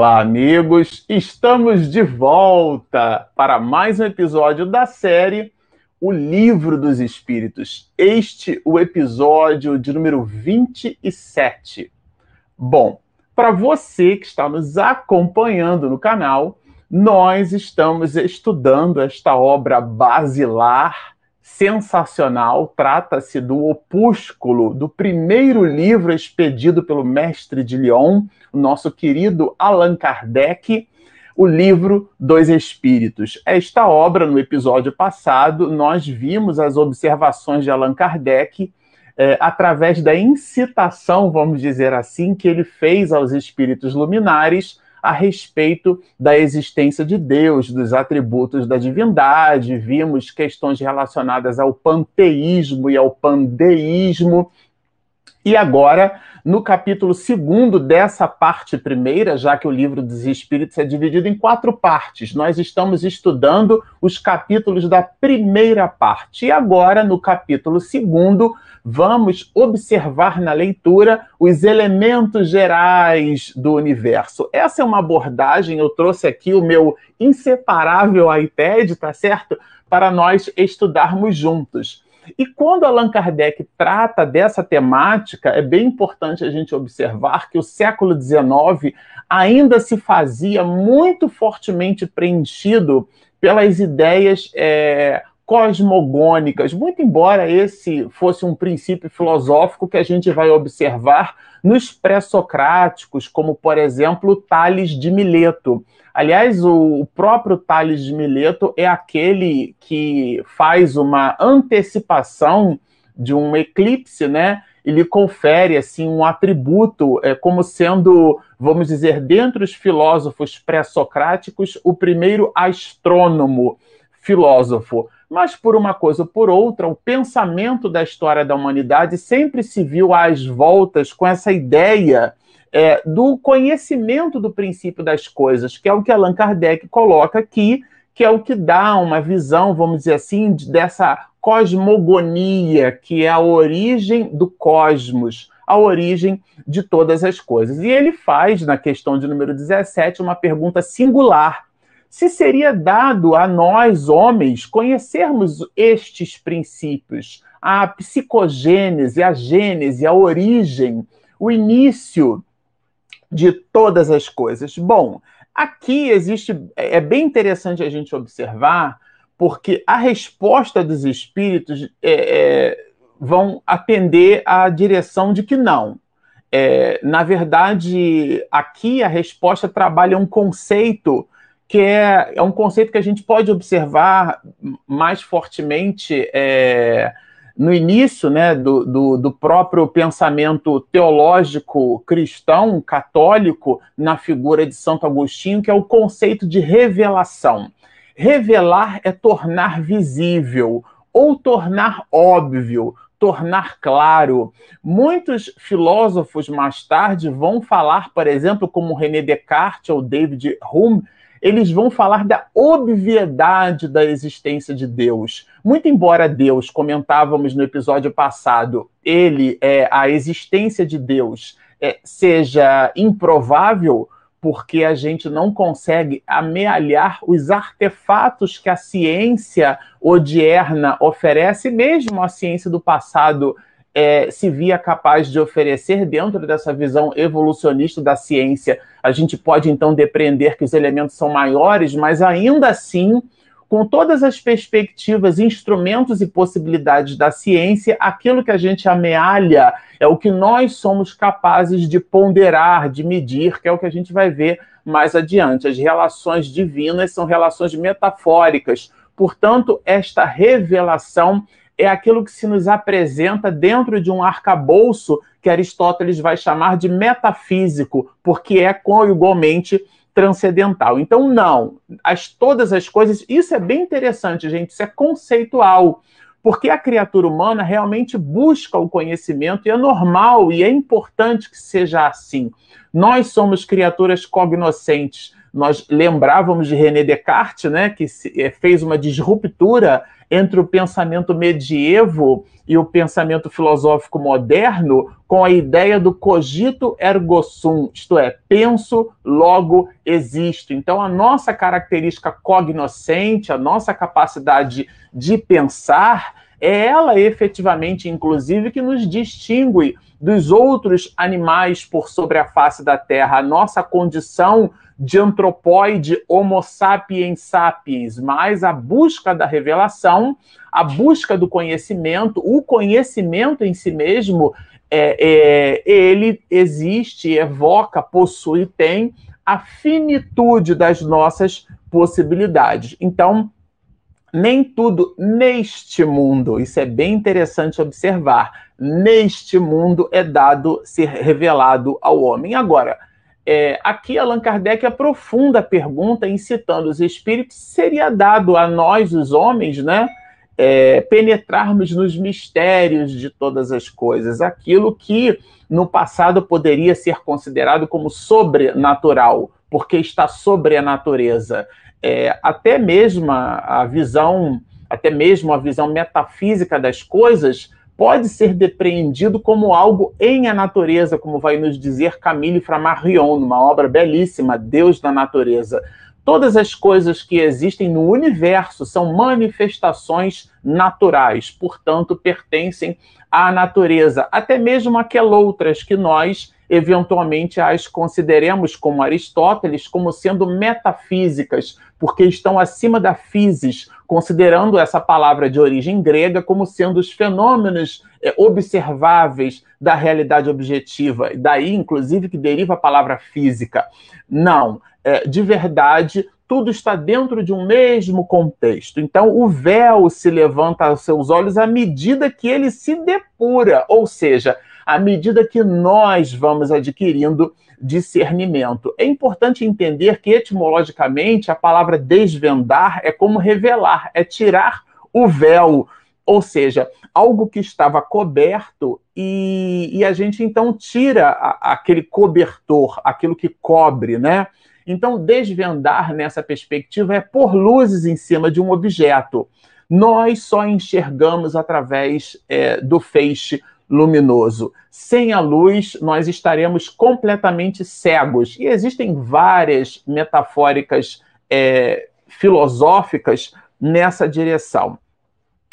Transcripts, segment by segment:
Olá, amigos! Estamos de volta para mais um episódio da série O Livro dos Espíritos. Este o episódio de número 27. Bom, para você que está nos acompanhando no canal, nós estamos estudando esta obra basilar sensacional. Trata-se do opúsculo do primeiro livro expedido pelo mestre de Lyon, o nosso querido Allan Kardec, o livro dos Espíritos. Esta obra, no episódio passado, nós vimos as observações de Allan Kardec é, através da incitação, vamos dizer assim, que ele fez aos espíritos luminares a respeito da existência de Deus, dos atributos da divindade, vimos questões relacionadas ao panteísmo e ao pandeísmo. E agora, no capítulo segundo dessa parte primeira, já que o livro dos Espíritos é dividido em quatro partes, nós estamos estudando os capítulos da primeira parte. E agora, no capítulo segundo, vamos observar na leitura os elementos gerais do universo. Essa é uma abordagem, eu trouxe aqui o meu inseparável iPad, tá certo? Para nós estudarmos juntos. E quando Allan Kardec trata dessa temática, é bem importante a gente observar que o século XIX ainda se fazia muito fortemente preenchido pelas ideias é, cosmogônicas, muito embora esse fosse um princípio filosófico que a gente vai observar nos pré-socráticos, como, por exemplo, Tales de Mileto. Aliás, o próprio Tales de Mileto é aquele que faz uma antecipação de um eclipse, né? Ele confere assim um atributo é, como sendo, vamos dizer, dentre os filósofos pré-socráticos, o primeiro astrônomo filósofo mas por uma coisa ou por outra, o pensamento da história da humanidade sempre se viu às voltas com essa ideia é, do conhecimento do princípio das coisas, que é o que Allan Kardec coloca aqui, que é o que dá uma visão, vamos dizer assim, dessa cosmogonia, que é a origem do cosmos, a origem de todas as coisas. E ele faz, na questão de número 17, uma pergunta singular se seria dado a nós, homens, conhecermos estes princípios, a psicogênese, a gênese, a origem, o início de todas as coisas. Bom, aqui existe, é bem interessante a gente observar, porque a resposta dos espíritos é, é, vão atender à direção de que não. É, na verdade, aqui a resposta trabalha um conceito que é, é um conceito que a gente pode observar mais fortemente é, no início né, do, do, do, próprio pensamento teológico cristão, católico, na figura de Santo Agostinho, que é o conceito de revelação. Revelar é tornar visível ou tornar óbvio, tornar claro. Muitos filósofos mais tarde vão falar, por exemplo, como René Descartes ou David Hume, eles vão falar da obviedade da existência de Deus. Muito embora Deus, comentávamos no episódio passado, ele é a existência de Deus é, seja improvável, porque a gente não consegue amealhar os artefatos que a ciência odierna oferece, mesmo a ciência do passado é, se via capaz de oferecer dentro dessa visão evolucionista da ciência. A gente pode então depreender que os elementos são maiores, mas ainda assim, com todas as perspectivas, instrumentos e possibilidades da ciência, aquilo que a gente amealha é o que nós somos capazes de ponderar, de medir, que é o que a gente vai ver mais adiante. As relações divinas são relações metafóricas. Portanto, esta revelação é aquilo que se nos apresenta dentro de um arcabouço que Aristóteles vai chamar de metafísico, porque é igualmente transcendental. Então, não, as, todas as coisas, isso é bem interessante, gente, isso é conceitual, porque a criatura humana realmente busca o conhecimento e é normal e é importante que seja assim. Nós somos criaturas cognoscentes, nós lembrávamos de René Descartes, né, que eh, fez uma disruptura entre o pensamento medievo e o pensamento filosófico moderno com a ideia do cogito ergo sum, isto é, penso, logo existo. Então, a nossa característica cognoscente, a nossa capacidade de pensar, é ela efetivamente, inclusive, que nos distingue dos outros animais por sobre a face da Terra. A nossa condição de antropóide Homo sapiens sapiens, mas a busca da revelação, a busca do conhecimento, o conhecimento em si mesmo, é, é, ele existe, evoca, possui, tem a finitude das nossas possibilidades. Então, nem tudo neste mundo, isso é bem interessante observar, neste mundo é dado ser revelado ao homem. Agora, é, aqui Allan Kardec aprofunda a pergunta, incitando os espíritos, seria dado a nós, os homens, né, é, penetrarmos nos mistérios de todas as coisas, aquilo que no passado poderia ser considerado como sobrenatural, porque está sobre a natureza. É, até mesmo a visão, até mesmo a visão metafísica das coisas pode ser depreendido como algo em a natureza, como vai nos dizer Camille Flammarion, numa obra belíssima, Deus da Natureza. Todas as coisas que existem no universo são manifestações naturais, portanto, pertencem à natureza, até mesmo aquelas outras que nós eventualmente as consideremos, como Aristóteles, como sendo metafísicas, porque estão acima da physis, considerando essa palavra de origem grega como sendo os fenômenos é, observáveis da realidade objetiva, daí, inclusive, que deriva a palavra física. Não, é, de verdade, tudo está dentro de um mesmo contexto. Então, o véu se levanta aos seus olhos à medida que ele se depura, ou seja, à medida que nós vamos adquirindo discernimento. É importante entender que, etimologicamente, a palavra desvendar é como revelar, é tirar o véu, ou seja, algo que estava coberto e, e a gente então tira a, aquele cobertor, aquilo que cobre, né? Então, desvendar nessa perspectiva é pôr luzes em cima de um objeto. Nós só enxergamos através é, do feixe luminoso. Sem a luz, nós estaremos completamente cegos. E existem várias metafóricas é, filosóficas nessa direção.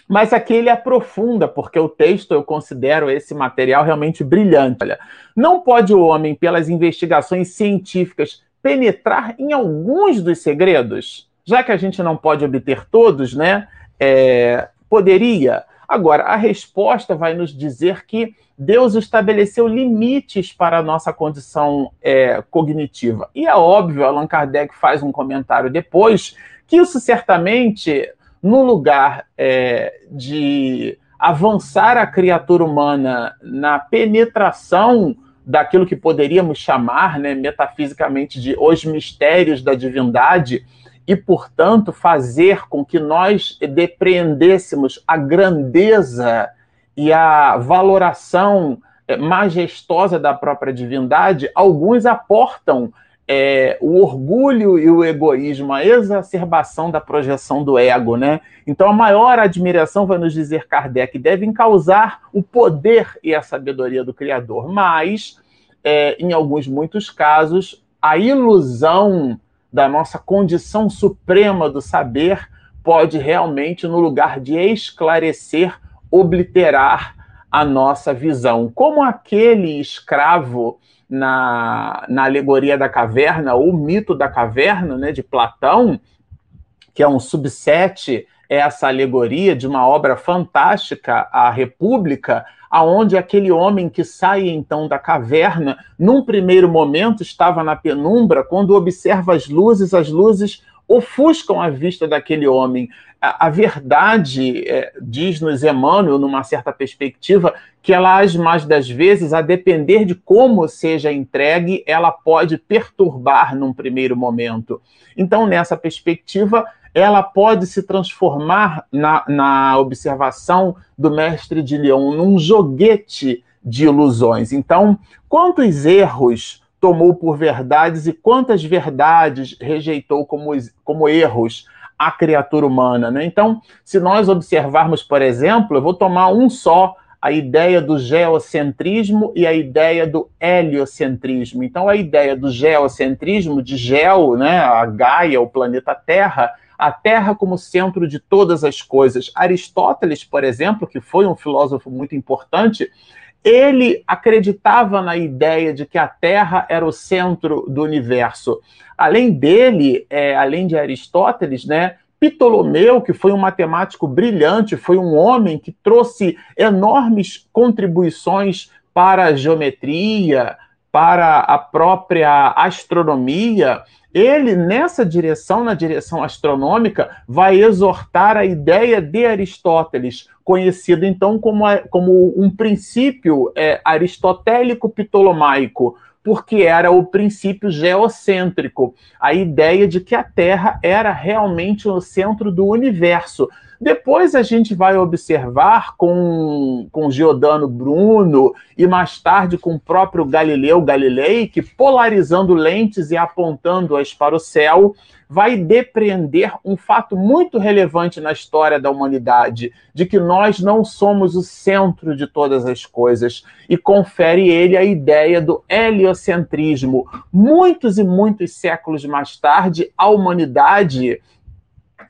Mas aqui ele aprofunda, porque o texto eu considero esse material realmente brilhante. Olha, não pode o homem, pelas investigações científicas, penetrar em alguns dos segredos? Já que a gente não pode obter todos, né? É, poderia. Agora, a resposta vai nos dizer que Deus estabeleceu limites para a nossa condição é, cognitiva. E é óbvio, Allan Kardec faz um comentário depois, que isso certamente, no lugar é, de avançar a criatura humana na penetração daquilo que poderíamos chamar, né, metafisicamente, de os mistérios da divindade, e, portanto, fazer com que nós depreendêssemos a grandeza e a valoração eh, majestosa da própria divindade, alguns aportam é, o orgulho e o egoísmo, a exacerbação da projeção do ego, né? Então, a maior admiração, vai nos dizer Kardec, devem causar o poder e a sabedoria do Criador, mas, é, em alguns muitos casos, a ilusão da nossa condição suprema do saber pode realmente, no lugar de esclarecer, obliterar a nossa visão. Como aquele escravo na, na alegoria da caverna, ou mito da caverna, né, de Platão, que é um subset essa alegoria de uma obra fantástica, A República, aonde aquele homem que sai então da caverna, num primeiro momento estava na penumbra, quando observa as luzes, as luzes ofuscam a vista daquele homem. A, a verdade, é, diz-nos Emmanuel, numa certa perspectiva, que ela age mais das vezes, a depender de como seja entregue, ela pode perturbar num primeiro momento. Então, nessa perspectiva, ela pode se transformar na, na observação do mestre de Leão num joguete de ilusões. Então, quantos erros tomou por verdades e quantas verdades rejeitou como, como erros a criatura humana. Né? Então, se nós observarmos, por exemplo, eu vou tomar um só a ideia do geocentrismo e a ideia do heliocentrismo. Então, a ideia do geocentrismo, de geo, né, a Gaia, o planeta Terra, a Terra como centro de todas as coisas. Aristóteles, por exemplo, que foi um filósofo muito importante, ele acreditava na ideia de que a Terra era o centro do universo. Além dele, é, além de Aristóteles, né, Ptolomeu, que foi um matemático brilhante, foi um homem que trouxe enormes contribuições para a geometria, para a própria astronomia. Ele, nessa direção, na direção astronômica, vai exortar a ideia de Aristóteles, conhecido então como, como um princípio é, aristotélico-ptolomaico porque era o princípio geocêntrico, a ideia de que a Terra era realmente o centro do universo. Depois a gente vai observar com, com Giordano Bruno e mais tarde com o próprio Galileu Galilei, que polarizando lentes e apontando-as para o céu, vai depreender um fato muito relevante na história da humanidade, de que nós não somos o centro de todas as coisas, e confere ele a ideia do heliocentrismo. Muitos e muitos séculos mais tarde, a humanidade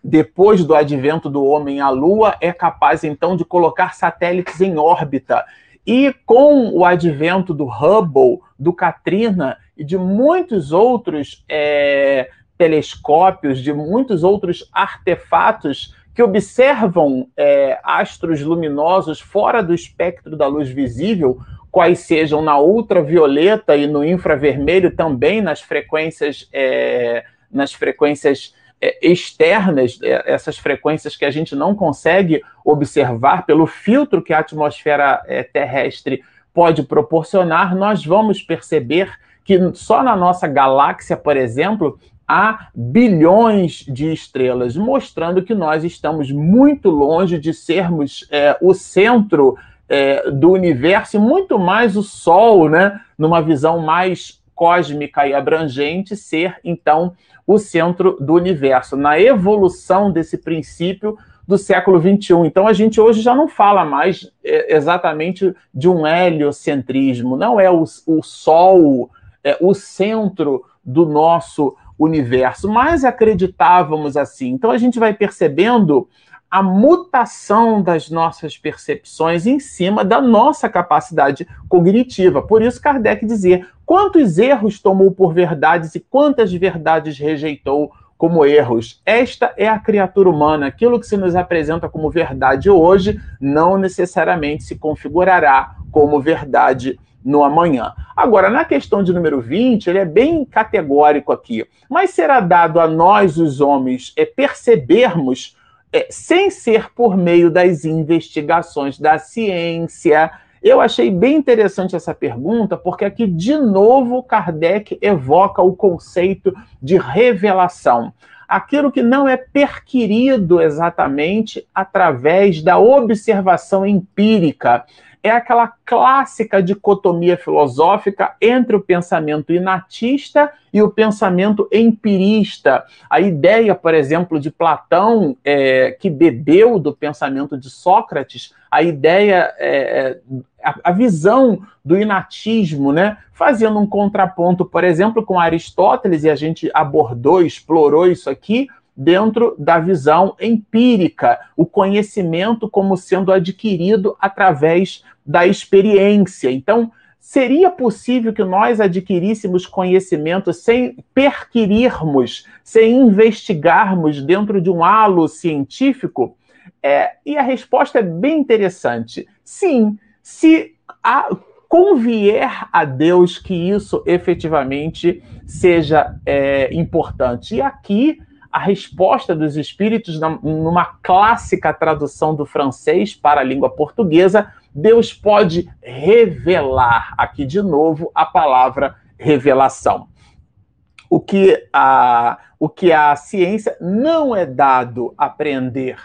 depois do advento do homem à Lua, é capaz então de colocar satélites em órbita. E com o advento do Hubble, do Katrina e de muitos outros é, telescópios, de muitos outros artefatos que observam é, astros luminosos fora do espectro da luz visível, quais sejam na ultravioleta e no infravermelho, também nas frequências, é, nas frequências externas, é, essas frequências que a gente não consegue observar pelo filtro que a atmosfera é, terrestre pode proporcionar, nós vamos perceber que só na nossa galáxia, por exemplo, há bilhões de estrelas, mostrando que nós estamos muito longe de sermos é, o centro é, do universo e muito mais o Sol, né, numa visão mais cósmica e abrangente, ser então o centro do universo, na evolução desse princípio do século XXI. Então a gente hoje já não fala mais é, exatamente de um heliocentrismo, não é o, o Sol, é o centro do nosso universo, mas acreditávamos assim. Então a gente vai percebendo a mutação das nossas percepções em cima da nossa capacidade cognitiva. Por isso, Kardec dizia: quantos erros tomou por verdades e quantas verdades rejeitou como erros. Esta é a criatura humana. Aquilo que se nos apresenta como verdade hoje não necessariamente se configurará como verdade no amanhã. Agora, na questão de número 20, ele é bem categórico aqui. Mas será dado a nós, os homens, é percebermos é, sem ser por meio das investigações da ciência. Eu achei bem interessante essa pergunta, porque aqui, de novo, Kardec evoca o conceito de revelação. Aquilo que não é perquirido exatamente através da observação empírica é aquela clássica dicotomia filosófica entre o pensamento inatista e o pensamento empirista. A ideia, por exemplo, de Platão, é, que bebeu do pensamento de Sócrates, a ideia, é, a, a, visão do inatismo, né? fazendo um contraponto, por exemplo, com Aristóteles, e a gente abordou, explorou isso aqui, dentro da visão empírica, o conhecimento como sendo adquirido através da experiência. Então, seria possível que nós adquiríssemos conhecimento sem perquirirmos, sem investigarmos dentro de um halo científico? É, e a resposta é bem interessante. Sim, se a, convier a Deus que isso efetivamente seja é, importante. E aqui a resposta dos espíritos, numa clássica tradução do francês para a língua portuguesa, Deus pode revelar, aqui de novo, a palavra revelação. O que a, o que a ciência não é dado aprender.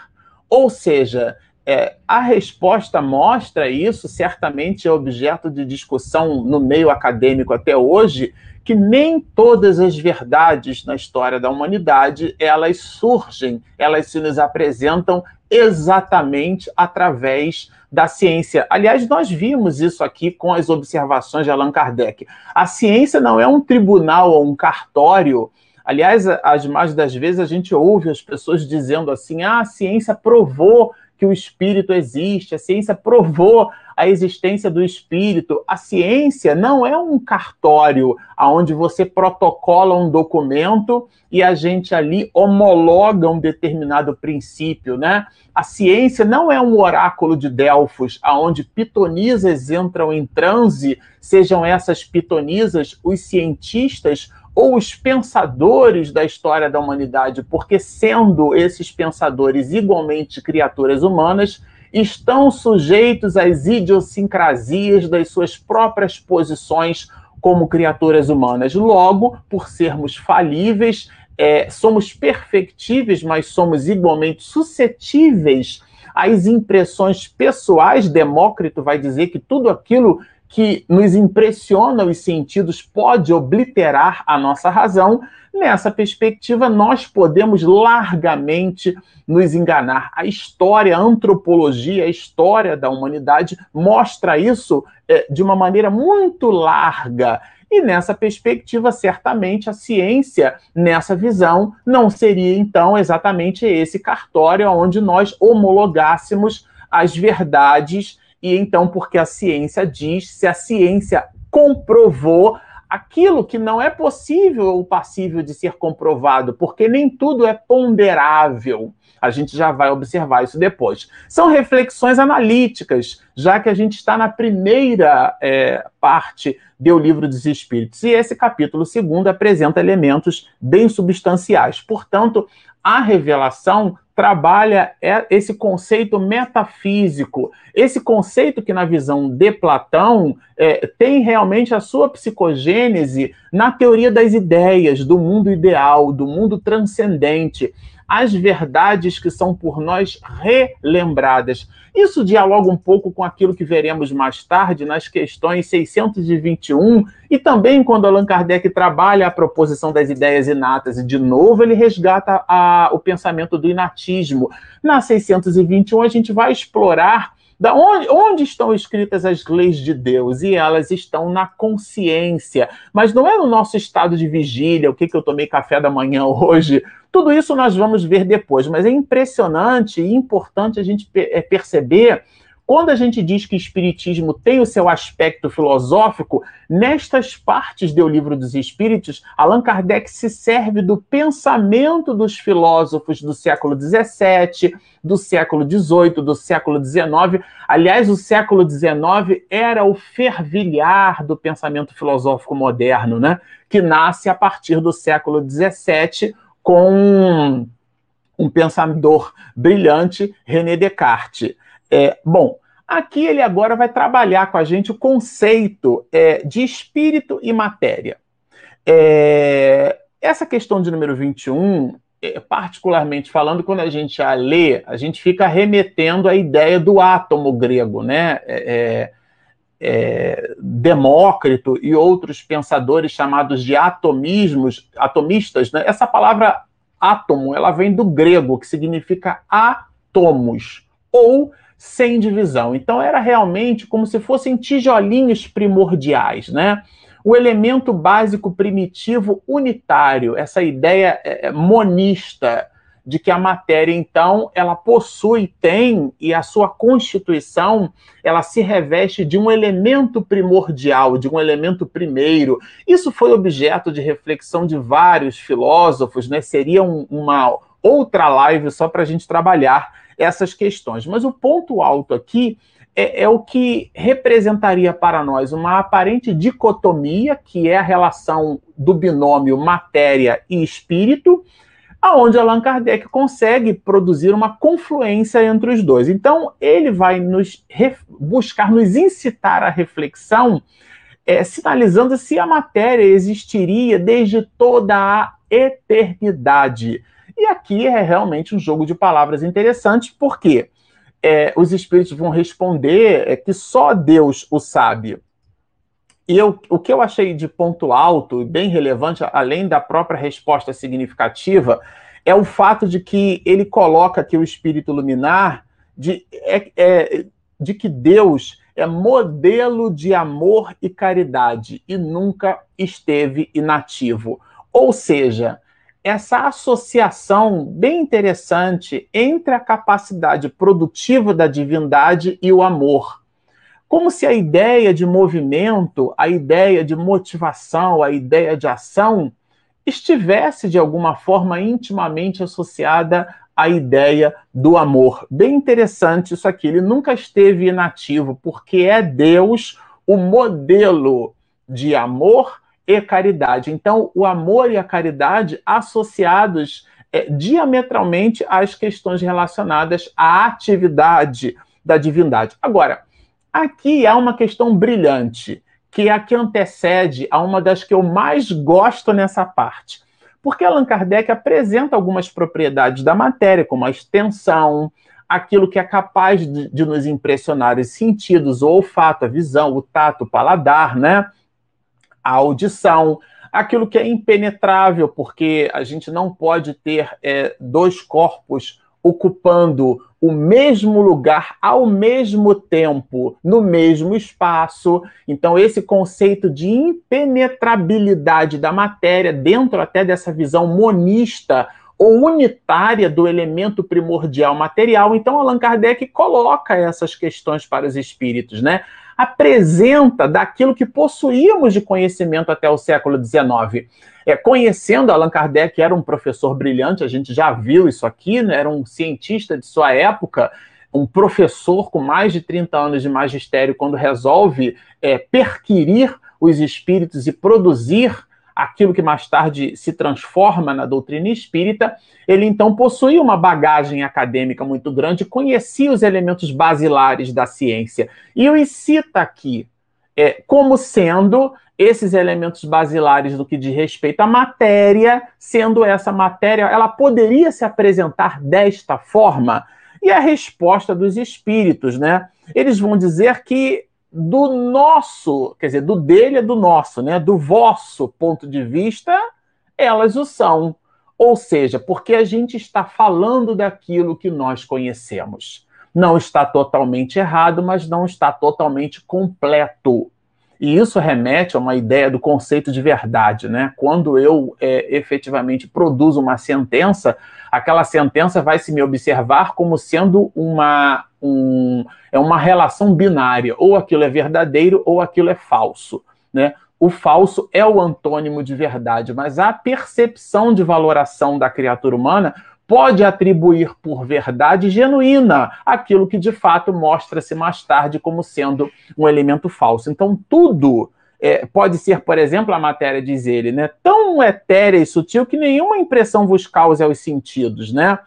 Ou seja, É, a resposta mostra isso, certamente é objeto de discussão no meio acadêmico até hoje, que nem todas as verdades na história da humanidade elas surgem, elas se nos apresentam exatamente através da ciência. Aliás, nós vimos isso aqui com as observações de Allan Kardec. A ciência não é um tribunal ou um cartório. Aliás, as mais das vezes a gente ouve as pessoas dizendo assim: ah, a ciência provou que o espírito existe, a ciência provou a existência do espírito. A ciência não é um cartório onde você protocola um documento e a gente ali homologa um determinado princípio, né? A ciência não é um oráculo de Delfos, aonde pitonisas entram em transe, sejam essas pitonisas os cientistas ou os pensadores da história da humanidade, porque sendo esses pensadores igualmente criaturas humanas, estão sujeitos às idiosincrasias das suas próprias posições como criaturas humanas. Logo, por sermos falíveis, é, somos perfectíveis, mas somos igualmente suscetíveis às impressões pessoais. Demócrito vai dizer que tudo aquilo que nos impressiona os sentidos pode obliterar a nossa razão, nessa perspectiva nós podemos largamente nos enganar. A história, a antropologia, a história da humanidade mostra isso é, de uma maneira muito larga. E nessa perspectiva, certamente a ciência, nessa visão, não seria então exatamente esse cartório onde nós homologássemos as verdades e então, porque a ciência diz, se a ciência comprovou aquilo que não é possível ou passível de ser comprovado, porque nem tudo é ponderável. A gente já vai observar isso depois. São reflexões analíticas, já que a gente está na primeira é, parte do Livro dos Espíritos. E esse capítulo segundo apresenta elementos bem substanciais. Portanto, a revelação trabalha é, esse conceito metafísico, esse conceito que, na visão de Platão, é, tem realmente a sua psicogênese na teoria das ideias, do mundo ideal, do mundo transcendente as verdades que são por nós relembradas. Isso dialoga um pouco com aquilo que veremos mais tarde nas questões 621 e também quando Allan Kardec trabalha a proposição das ideias inatas e de novo ele resgata a, o pensamento do inatismo. Na 621 a gente vai explorar da onde, onde estão escritas as leis de Deus? E elas estão na consciência. Mas não é no nosso estado de vigília, o que, que eu tomei café da manhã hoje. Tudo isso nós vamos ver depois, mas é impressionante e importante a gente é, perceber quando a gente diz que o Espiritismo tem o seu aspecto filosófico, nestas partes do Livro dos Espíritos, Allan Kardec se serve do pensamento dos filósofos do século XVII, do século XVIII, do século XIX. Aliás, o século XIX era o fervilhar do pensamento filosófico moderno, né? que nasce a partir do século XVII com um pensador brilhante, René Descartes. É, bom, aqui ele agora vai trabalhar com a gente o conceito é, de espírito e matéria. É, essa questão de número 21, é, particularmente falando, quando a gente a lê, a gente fica remetendo à ideia do átomo grego, né? É, é, é, Demócrito e outros pensadores chamados de atomismos, atomistas, né? essa palavra átomo, ela vem do grego, que significa átomos, ou sem divisão. Então era realmente como se fossem tijolinhos primordiais, né? O elemento básico primitivo unitário, essa ideia é, é, monista de que a matéria então ela possui, tem e a sua constituição ela se reveste de um elemento primordial, de um elemento primeiro. Isso foi objeto de reflexão de vários filósofos, né? Seria um, uma outra live só para a gente trabalhar essas questões. Mas o ponto alto aqui é, é, o que representaria para nós uma aparente dicotomia, que é a relação do binômio matéria e espírito, aonde Allan Kardec consegue produzir uma confluência entre os dois. Então, ele vai nos buscar nos incitar à reflexão, é, sinalizando se a matéria existiria desde toda a eternidade. E aqui é realmente um jogo de palavras interessante, porque é, os espíritos vão responder é que só Deus o sabe. E eu, o que eu achei de ponto alto e bem relevante, além da própria resposta significativa, é o fato de que ele coloca que o espírito luminar de, é, é, de que Deus é modelo de amor e caridade e nunca esteve inativo. Ou seja, essa associação bem interessante entre a capacidade produtiva da divindade e o amor como se a ideia de movimento, a ideia de motivação, a ideia de ação estivesse de alguma forma intimamente associada à ideia do amor. Bem interessante isso aqui, ele nunca esteve inativo, porque é Deus o modelo de amor e caridade. Então, o amor e a caridade associados é, diametralmente às questões relacionadas à atividade da divindade. Agora, Aqui há uma questão brilhante, que é a que antecede a uma das que eu mais gosto nessa parte. Porque Allan Kardec apresenta algumas propriedades da matéria, como a extensão, aquilo que é capaz de, de nos impressionar os sentidos, o olfato, a visão, o tato, o paladar, né? A audição, aquilo que é impenetrável, porque a gente não pode ter é, dois corpos ocupando o mesmo lugar ao mesmo tempo, no mesmo espaço. Então, esse conceito de impenetrabilidade da matéria, dentro até dessa visão monista ou unitária do elemento primordial material. Então, Allan Kardec coloca essas questões para os espíritos, né? Apresenta daquilo que possuíamos de conhecimento até o século XIX. É, conhecendo Allan Kardec, era um professor brilhante, a gente já viu isso aqui, né? era um cientista de sua época, um professor com mais de 30 anos de magistério, quando resolve é, perquirir os espíritos e produzir aquilo que mais tarde se transforma na doutrina espírita, ele então possuía uma bagagem acadêmica muito grande, conhecia os elementos basilares da ciência. E os cita aqui é, como sendo esses elementos basilares do que diz respeito à matéria, sendo essa matéria, ela poderia se apresentar desta forma? E a resposta dos espíritos, né? Eles vão dizer que do nosso, quer dizer, do dele é do nosso, né? Do vosso ponto de vista, elas o são. Ou seja, porque a gente está falando daquilo que nós conhecemos. Não está totalmente errado, mas não está totalmente completo. E isso remete a uma ideia do conceito de verdade, né? Quando eu é, efetivamente produzo uma sentença, aquela sentença vai se me observar como sendo uma, um, é uma relação binária, ou aquilo é verdadeiro ou aquilo é falso, né? O falso é o antônimo de verdade, mas a percepção de valoração da criatura humana pode atribuir por verdade genuína aquilo que de fato mostra-se mais tarde como sendo um elemento falso. Então, tudo é, pode ser, por exemplo, a matéria diz ele, né, tão etérea e sutil que nenhuma impressão vos cause aos sentidos, né?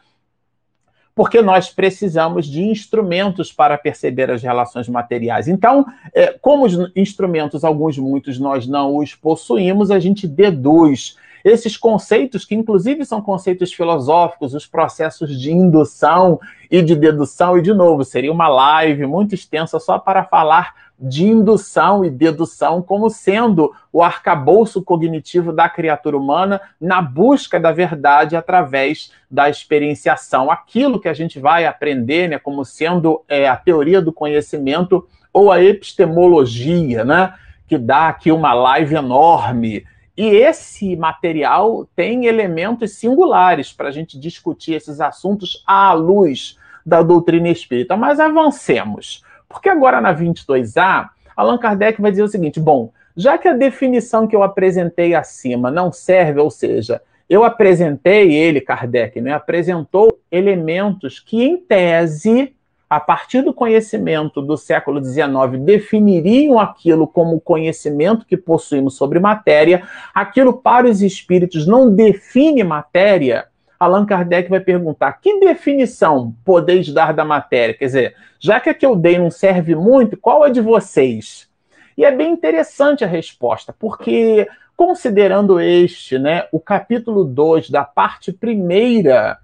Porque nós precisamos de instrumentos para perceber as relações materiais. Então, é, como os instrumentos, alguns, muitos, nós não os possuímos, a gente deduz esses conceitos, que inclusive são conceitos filosóficos, os processos de indução e de dedução, e de novo, seria uma live muito extensa só para falar de indução e dedução como sendo o arcabouço cognitivo da criatura humana na busca da verdade através da experienciação. Aquilo que a gente vai aprender né, como sendo é, a teoria do conhecimento ou a epistemologia, né, que dá aqui uma live enorme e esse material tem elementos singulares para a gente discutir esses assuntos à luz da doutrina espírita. Mas avancemos, porque agora na 22A, Allan Kardec vai dizer o seguinte: bom, já que a definição que eu apresentei acima não serve, ou seja, eu apresentei ele, Kardec, né, apresentou elementos que, em tese, a partir do conhecimento do século XIX, definiriam aquilo como conhecimento que possuímos sobre matéria, aquilo para os espíritos não define matéria, Allan Kardec vai perguntar: que definição podeis dar da matéria? Quer dizer, já que a que eu dei não serve muito, qual é de vocês? E é bem interessante a resposta, porque considerando este, né, o capítulo 2 da parte primeira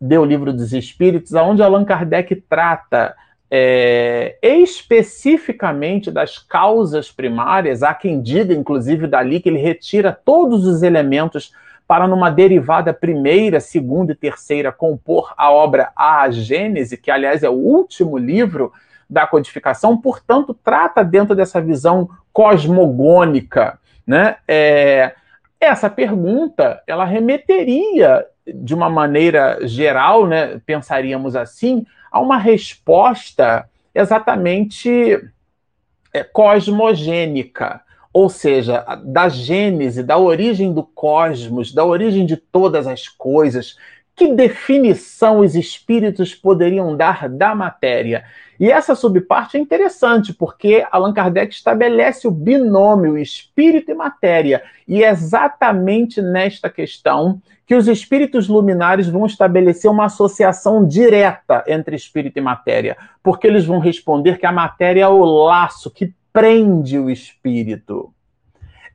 de O Livro dos Espíritos, onde Allan Kardec trata é, especificamente das causas primárias, há quem diga, inclusive, dali que ele retira todos os elementos para, numa derivada primeira, segunda e terceira, compor a obra A Gênese, que, aliás, é o último livro da codificação, portanto, trata dentro dessa visão cosmogônica. Né? É, essa pergunta, ela remeteria, de uma maneira geral, né, pensaríamos assim, a uma resposta exatamente é, cosmogênica, ou seja, da gênese, da origem do cosmos, da origem de todas as coisas. Que definição os espíritos poderiam dar da matéria? E essa subparte é interessante, porque Allan Kardec estabelece o binômio espírito e matéria. E é exatamente nesta questão que os espíritos luminares vão estabelecer uma associação direta entre espírito e matéria, porque eles vão responder que a matéria é o laço que prende o espírito.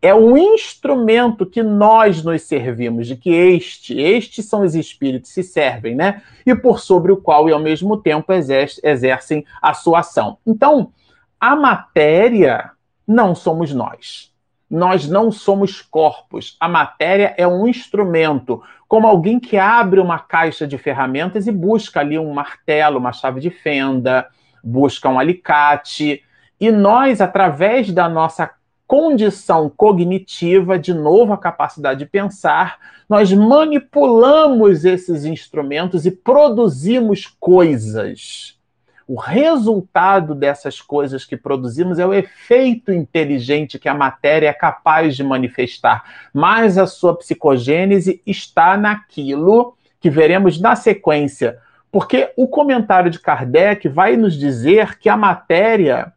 É o instrumento que nós nos servimos, de que este, estes são os espíritos, se servem, né? E por sobre o qual e ao mesmo tempo exercem a sua ação. Então, a matéria não somos nós. Nós não somos corpos. A matéria é um instrumento, como alguém que abre uma caixa de ferramentas e busca ali um martelo, uma chave de fenda, busca um alicate. E nós, através da nossa condição cognitiva, de novo a capacidade de pensar, nós manipulamos esses instrumentos e produzimos coisas. O resultado dessas coisas que produzimos é o efeito inteligente que a matéria é capaz de manifestar, mas a sua psicogênese está naquilo que veremos na sequência, porque o comentário de Kardec vai nos dizer que a matéria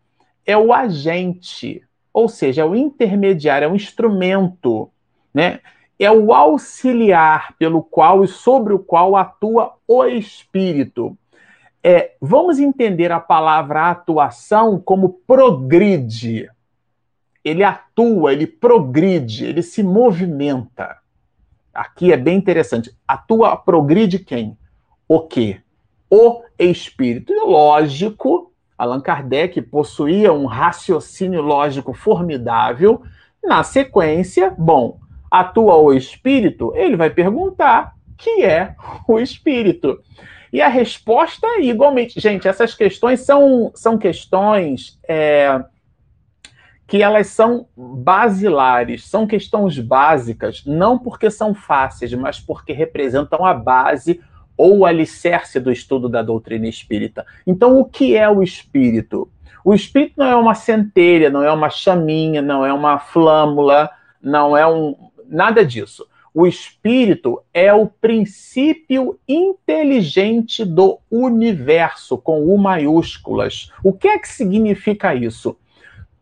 é o agente ou seja, é o intermediário, é o instrumento, né? É o auxiliar pelo qual e sobre o qual atua o espírito. É, vamos entender a palavra atuação como progride. Ele atua, ele progride, ele se movimenta. Aqui é bem interessante. Atua, progride quem? O quê? O espírito. lógico Allan Kardec possuía um raciocínio lógico formidável. Na sequência, bom, atua o espírito? Ele vai perguntar que é o espírito. E a resposta é igualmente. Gente, essas questões são, são questões é, que elas são basilares, são questões básicas, não porque são fáceis, mas porque representam a base ou o alicerce do estudo da doutrina espírita. Então, o que é o espírito? O espírito não é uma centelha, não é uma chaminha, não é uma flâmula, não é um nada disso. O espírito é o princípio inteligente do universo, com U maiúsculas. O que é que significa isso?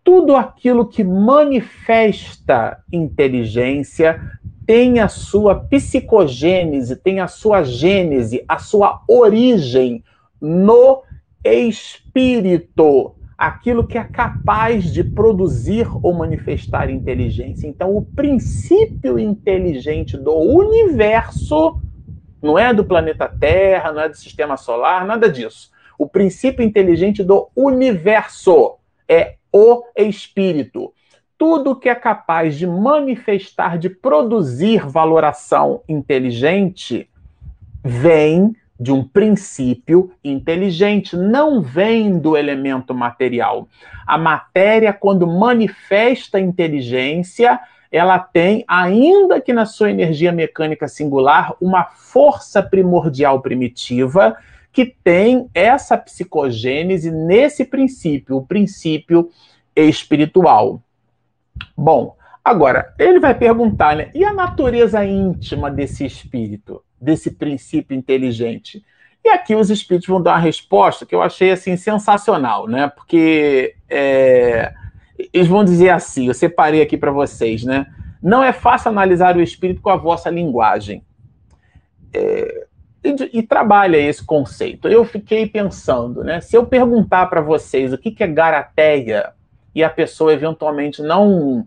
Tudo aquilo que manifesta inteligência, tem a sua psicogênese, tem a sua gênese, a sua origem no espírito, aquilo que é capaz de produzir ou manifestar inteligência. Então, o princípio inteligente do universo não é do planeta Terra, não é do sistema solar, nada disso. O princípio inteligente do universo é o espírito tudo que é capaz de manifestar, de produzir valoração inteligente, vem de um princípio inteligente, não vem do elemento material. A matéria, quando manifesta inteligência, ela tem, ainda que na sua energia mecânica singular, uma força primordial primitiva que tem essa psicogênese nesse princípio, o princípio espiritual. Bom, agora, ele vai perguntar, né? E a natureza íntima desse espírito, desse princípio inteligente? E aqui os espíritos vão dar uma resposta que eu achei assim sensacional, né? Porque é, eles vão dizer assim, eu separei aqui para vocês, né? Não é fácil analisar o espírito com a vossa linguagem. É, e, e, trabalha esse conceito. Eu fiquei pensando, né? Se eu perguntar para vocês o que, que é garateia, e a pessoa eventualmente não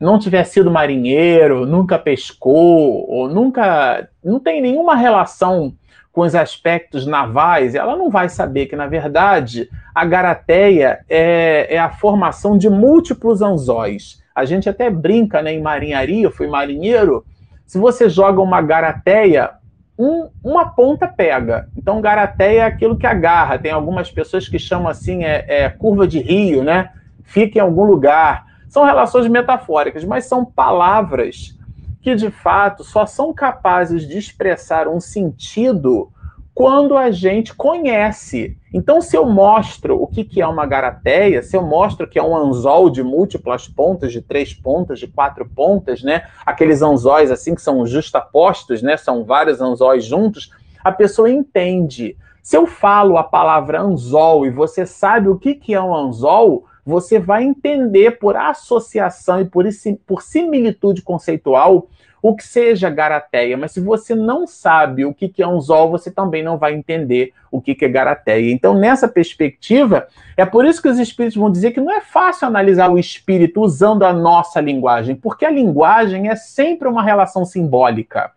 não tiver sido marinheiro, nunca pescou, ou nunca não tem nenhuma relação com os aspectos navais, ela não vai saber que, na verdade, a garateia é, é a formação de múltiplos anzóis. A gente até brinca né, em marinharia, eu fui marinheiro, se você joga uma garateia, um, uma ponta pega. Então, garateia é aquilo que agarra. Tem algumas pessoas que chamam assim, é, é curva de rio, né? Fica em algum lugar. São relações metafóricas, mas são palavras que de fato só são capazes de expressar um sentido quando a gente conhece. Então, se eu mostro o que, é uma garateia, se eu mostro que é um anzol de múltiplas pontas, de três pontas, de quatro pontas, né? Aqueles anzóis assim que são justapostos, né? São vários anzóis juntos, a pessoa entende. Se eu falo a palavra anzol e você sabe o que é um anzol, você vai entender por associação e por, por similitude conceitual o que seja garateia, mas se você não sabe o que é um zol, você também não vai entender o que é garateia. Então, nessa perspectiva, é por isso que os espíritos vão dizer que não é fácil analisar o espírito usando a nossa linguagem, porque a linguagem é sempre uma relação simbólica.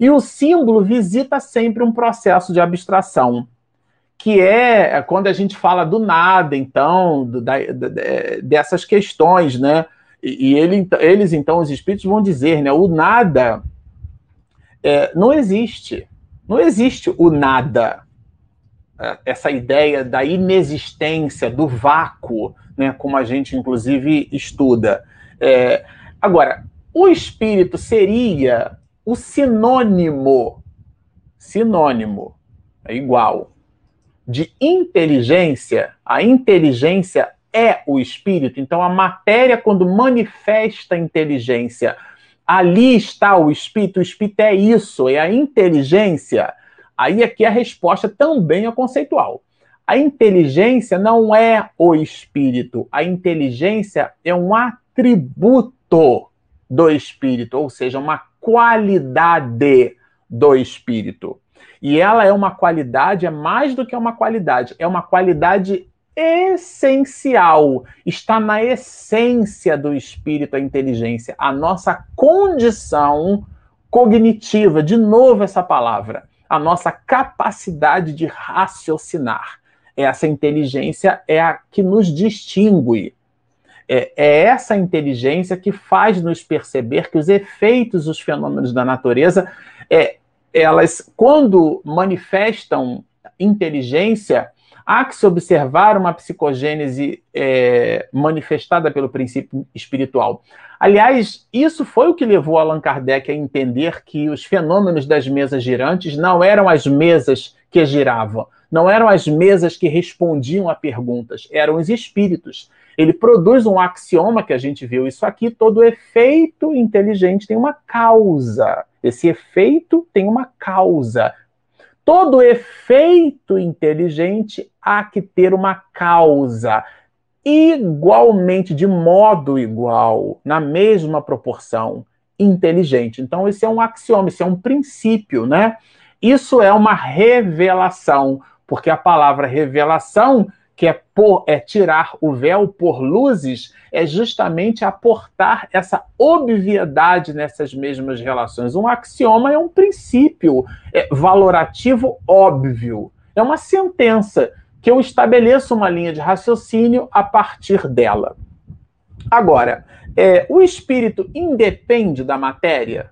E o símbolo visita sempre um processo de abstração que é quando a gente fala do nada, então, do, da, dessas questões, né? E, e ele, eles, então, os espíritos vão dizer, né? O nada é, não existe. Não existe o nada. É, essa ideia da inexistência, do vácuo, né? Como a gente, inclusive, estuda. É, agora, o espírito seria o sinônimo, sinônimo, é igual de inteligência, a inteligência é o espírito. Então, a matéria, quando manifesta inteligência, ali está o espírito. O espírito é isso, é a inteligência. Aí aqui a resposta também é conceitual. A inteligência não é o espírito. A inteligência é um atributo do espírito, ou seja, uma qualidade do espírito. E ela é uma qualidade, é mais do que uma qualidade, é uma qualidade essencial. Está na essência do espírito a inteligência, a nossa condição cognitiva, de novo essa palavra, a nossa capacidade de raciocinar. Essa inteligência é a que nos distingue. É, é, essa inteligência que faz nos perceber que os efeitos, os fenômenos da natureza, é, elas, quando manifestam inteligência, há que se observar uma psicogênese é, manifestada pelo princípio espiritual. Aliás, isso foi o que levou Allan Kardec a entender que os fenômenos das mesas girantes não eram as mesas que giravam, não eram as mesas que respondiam a perguntas, eram os espíritos. Ele produz um axioma que a gente viu isso aqui, todo efeito inteligente tem uma causa. Esse efeito tem uma causa. Todo efeito inteligente há que ter uma causa. Igualmente, de modo igual, na mesma proporção, inteligente. Então, esse é um axioma, esse é um princípio, né? Isso é uma revelação, porque a palavra revelação que é, por, é tirar o véu por luzes, é justamente aportar essa obviedade nessas mesmas relações. Um axioma é um princípio é, valorativo óbvio. É uma sentença que eu estabeleço uma linha de raciocínio a partir dela. Agora, é, o espírito independe da matéria?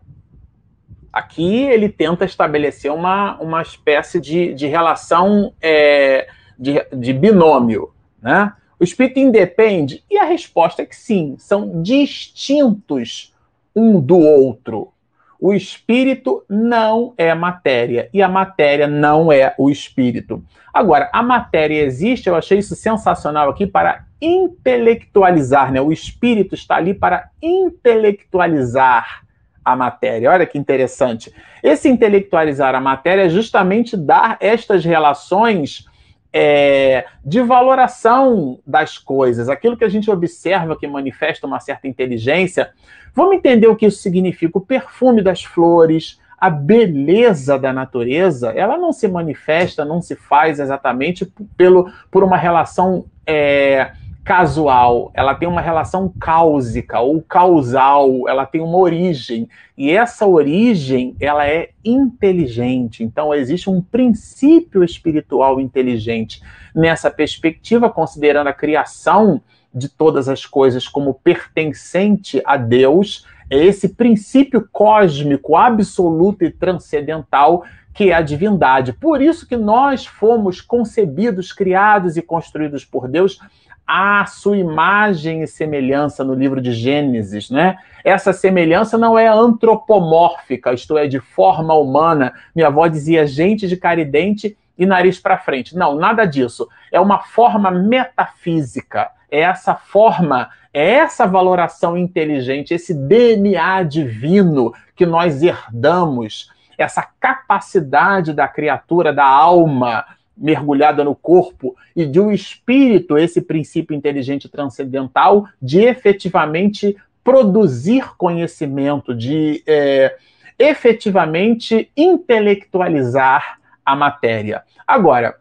Aqui ele tenta estabelecer uma, uma espécie de, de relação é, de, de binômio, né? O espírito independe? E a resposta é que sim, são distintos um do outro. O espírito não é matéria e a matéria não é o espírito. Agora, a matéria existe, eu achei isso sensacional aqui para intelectualizar, né? O espírito está ali para intelectualizar a matéria. Olha que interessante. Esse intelectualizar a matéria é justamente dar estas relações é, de valoração das coisas, aquilo que a gente observa que manifesta uma certa inteligência. Vamos entender o que isso significa. O perfume das flores, a beleza da natureza, ela não se manifesta, não se faz exatamente pelo, por uma relação é, casual, ela tem uma relação cáusica ou causal, ela tem uma origem. E essa origem, ela é inteligente. Então existe um princípio espiritual inteligente nessa perspectiva, considerando a criação de todas as coisas como pertencente a Deus, é esse princípio cósmico absoluto e transcendental que é a divindade. Por isso que nós fomos concebidos, criados e construídos por Deus à sua imagem e semelhança no livro de Gênesis, né? Essa semelhança não é antropomórfica, isto é, de forma humana. Minha avó dizia gente de cara e dente e nariz para frente. Não, nada disso. É uma forma metafísica. É essa forma, é essa valoração inteligente, esse DNA divino que nós herdamos, essa capacidade da criatura, da alma, mergulhada no corpo e de um espírito, esse princípio inteligente transcendental, de efetivamente produzir conhecimento, de é, efetivamente intelectualizar a matéria. Agora,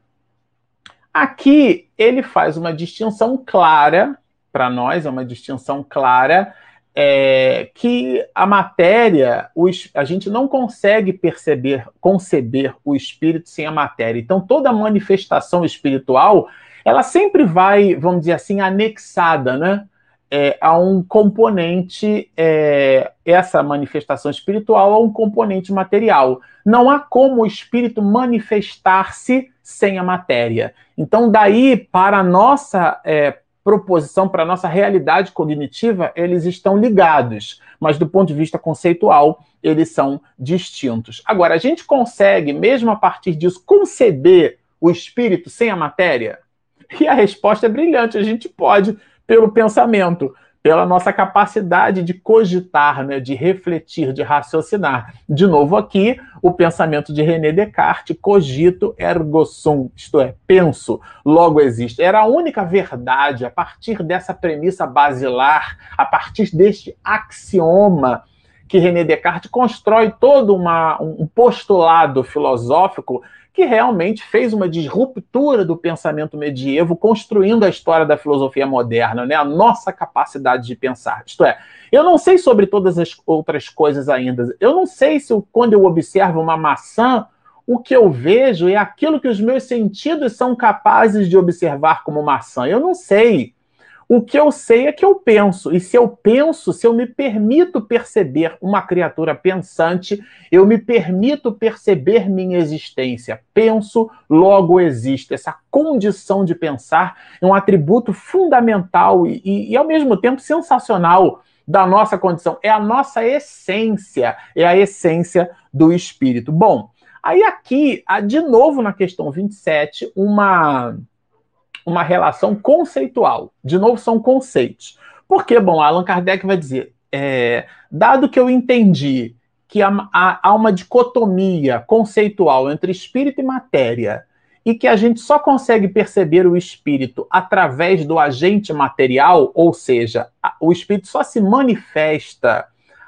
aqui ele faz uma distinção clara para nós, é uma distinção clara é, que a matéria, a gente não consegue perceber, conceber o espírito sem a matéria. Então, toda manifestação espiritual, ela sempre vai, vamos dizer assim, anexada, né? É, a um componente, é, essa manifestação espiritual a um componente material. Não há como o espírito manifestar-se sem a matéria. Então, daí, para a nossa é, proposição para a nossa realidade cognitiva, eles estão ligados, mas do ponto de vista conceitual, eles são distintos. Agora, a gente consegue, mesmo a partir disso, conceber o espírito sem a matéria? E a resposta é brilhante, a gente pode, pelo pensamento pela nossa capacidade de cogitar, né, de refletir, de raciocinar. De novo aqui, o pensamento de René Descartes, cogito ergo sum, isto é, penso, logo existe. Era a única verdade a partir dessa premissa basilar, a partir deste axioma que René Descartes constrói todo uma, um postulado filosófico que realmente fez uma disruptura do pensamento medievo, construindo a história da filosofia moderna, né? a nossa capacidade de pensar. Isto é, eu não sei sobre todas as outras coisas ainda. Eu não sei se quando eu observo uma maçã, o que eu vejo é aquilo que os meus sentidos são capazes de observar como maçã. Eu não sei. O que eu sei é que eu penso, e se eu penso, se eu me permito perceber uma criatura pensante, eu me permito perceber minha existência. Penso, logo existo. Essa condição de pensar é um atributo fundamental e, e, e ao mesmo tempo sensacional da nossa condição. É a nossa essência, é a essência do espírito. Bom, aí aqui, de novo na questão 27, uma uma relação conceitual. De novo, são conceitos. Porque, bom, Allan Kardec vai dizer, é, dado que eu entendi que há, há, uma dicotomia conceitual entre espírito e matéria, e que a gente só consegue perceber o espírito através do agente material, ou seja, o espírito só se manifesta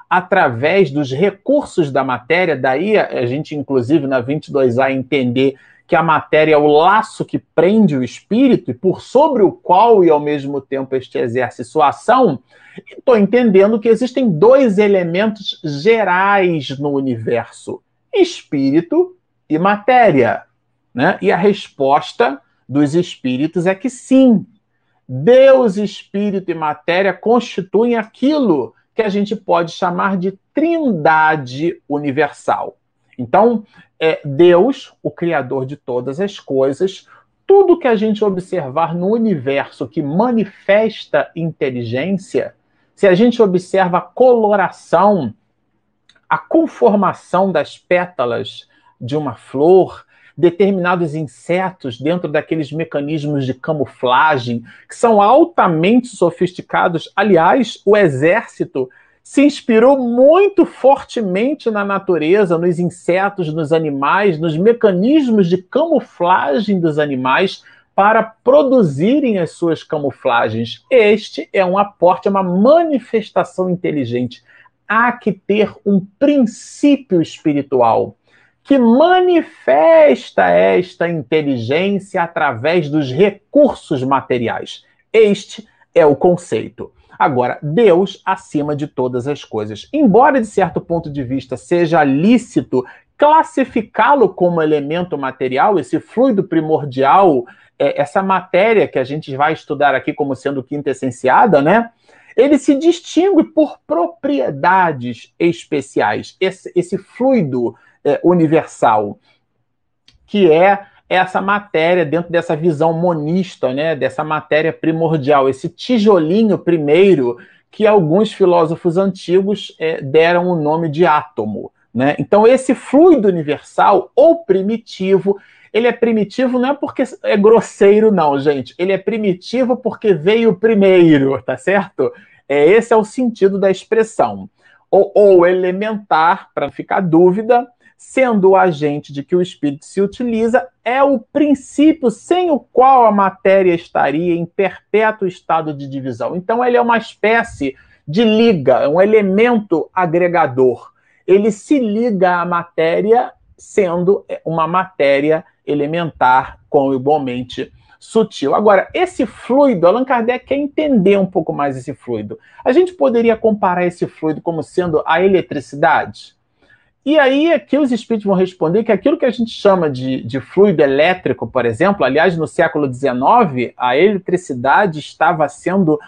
através dos recursos da matéria, daí a gente, inclusive, na 22A, entender que a matéria é o laço que prende o espírito e por sobre o qual e ao mesmo tempo este exerce sua ação, estou entendendo que existem dois elementos gerais no universo: espírito e matéria. Né? E a resposta dos espíritos é que sim. Deus, espírito e matéria constituem aquilo que a gente pode chamar de trindade universal. Então, é Deus, o Criador de todas as coisas, tudo que a gente observar no universo que manifesta inteligência, se a gente observa a coloração, a conformação das pétalas de uma flor, determinados insetos dentro daqueles mecanismos de camuflagem que são altamente sofisticados. Aliás, o exército se inspirou muito fortemente na natureza, nos insetos, nos animais, nos mecanismos de camuflagem dos animais para produzirem as suas camuflagens. Este é um aporte, é uma manifestação inteligente. Há que ter um princípio espiritual que manifesta esta inteligência através dos recursos materiais. Este é o conceito. Agora, Deus acima de todas as coisas. Embora, de certo ponto de vista, seja lícito classificá-lo como elemento material, esse fluido primordial, é, essa matéria que a gente vai estudar aqui como sendo quintessenciada, né? Ele se distingue por propriedades especiais, esse, esse fluido é, universal, que é essa matéria dentro dessa visão monista, né, dessa matéria primordial, esse tijolinho primeiro que alguns filósofos antigos é, deram o nome de átomo. Né? Então, esse fluido universal, ou primitivo, ele é primitivo não é porque é grosseiro, não, gente. Ele é primitivo porque veio primeiro, tá certo? É, esse é o sentido da expressão. Ou, ou elementar, para ficar dúvida, sendo o agente de que o espírito se utiliza, é o princípio sem o qual a matéria estaria em perpétuo estado de divisão. Então, ele é uma espécie de liga, um elemento agregador. Ele se liga à matéria, sendo uma matéria elementar com igualmente sutil. Agora, esse fluido, Allan Kardec quer entender um pouco mais esse fluido. A gente poderia comparar esse fluido como sendo a eletricidade? E aí aqui os espíritos vão responder que aquilo que a gente chama de, de fluido elétrico, por exemplo, aliás, no século XIX, a eletricidade estava sendo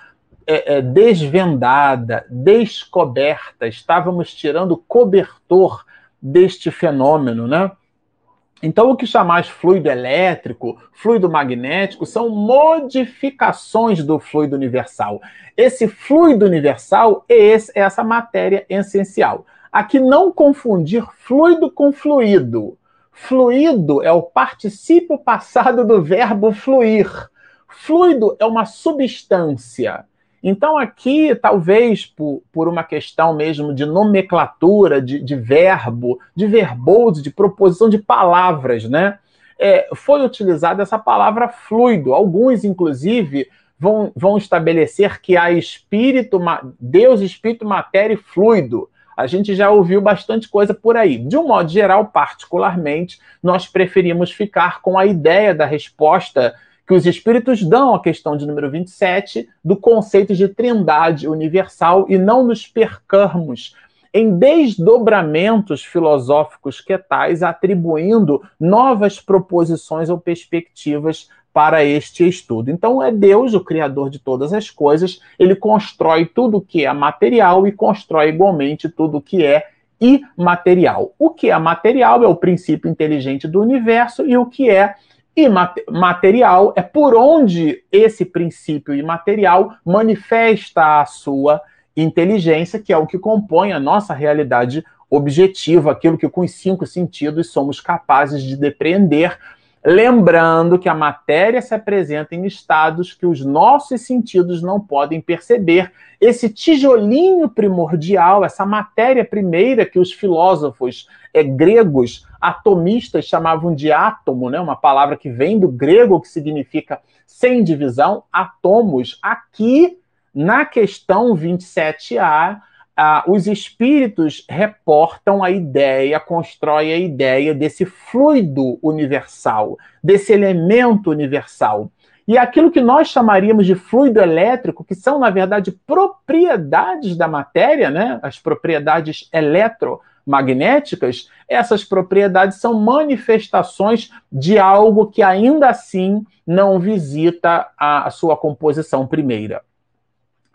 é, é, desvendada, descoberta, estávamos tirando cobertor deste fenômeno, né? Então, o que chamais fluido elétrico, fluido magnético, são modificações do fluido universal. Esse fluido universal é, esse, é essa matéria essencial. Aqui não confundir fluido com fluido. Fluido é o particípio passado do verbo fluir. Fluido é uma substância. Então, aqui, talvez por, por uma questão mesmo de nomenclatura, de, de verbo, de verbose, de proposição de palavras, né? É, foi utilizada essa palavra fluido. Alguns, inclusive, vão, vão estabelecer que há espírito, Deus, espírito, matéria e fluido. A gente já ouviu bastante coisa por aí. De um modo geral, particularmente, nós preferimos ficar com a ideia da resposta que os espíritos dão à questão de número 27 do conceito de trindade universal e não nos percarmos em desdobramentos filosóficos que tais, atribuindo novas proposições ou perspectivas para este estudo. Então, é Deus, o Criador de todas as coisas, ele constrói tudo que é material e constrói igualmente tudo que é imaterial. O que é material é o princípio inteligente do universo e o que é imaterial é por onde esse princípio imaterial manifesta a sua inteligência, que é o que compõe a nossa realidade objetiva, aquilo que com os cinco sentidos somos capazes de depreender Lembrando que a matéria se apresenta em estados que os nossos sentidos não podem perceber. Esse tijolinho primordial, essa matéria primeira que os filósofos é, gregos atomistas chamavam de átomo, né? uma palavra que vem do grego que significa sem divisão, átomos. Aqui, na questão 27a, ah, os espíritos reportam a ideia, constroem a ideia desse fluido universal, desse elemento universal. E aquilo que nós chamaríamos de fluido elétrico, que são, na verdade, propriedades da matéria, né? as propriedades eletromagnéticas, essas propriedades são manifestações de algo que ainda assim não visita a, a sua composição primeira.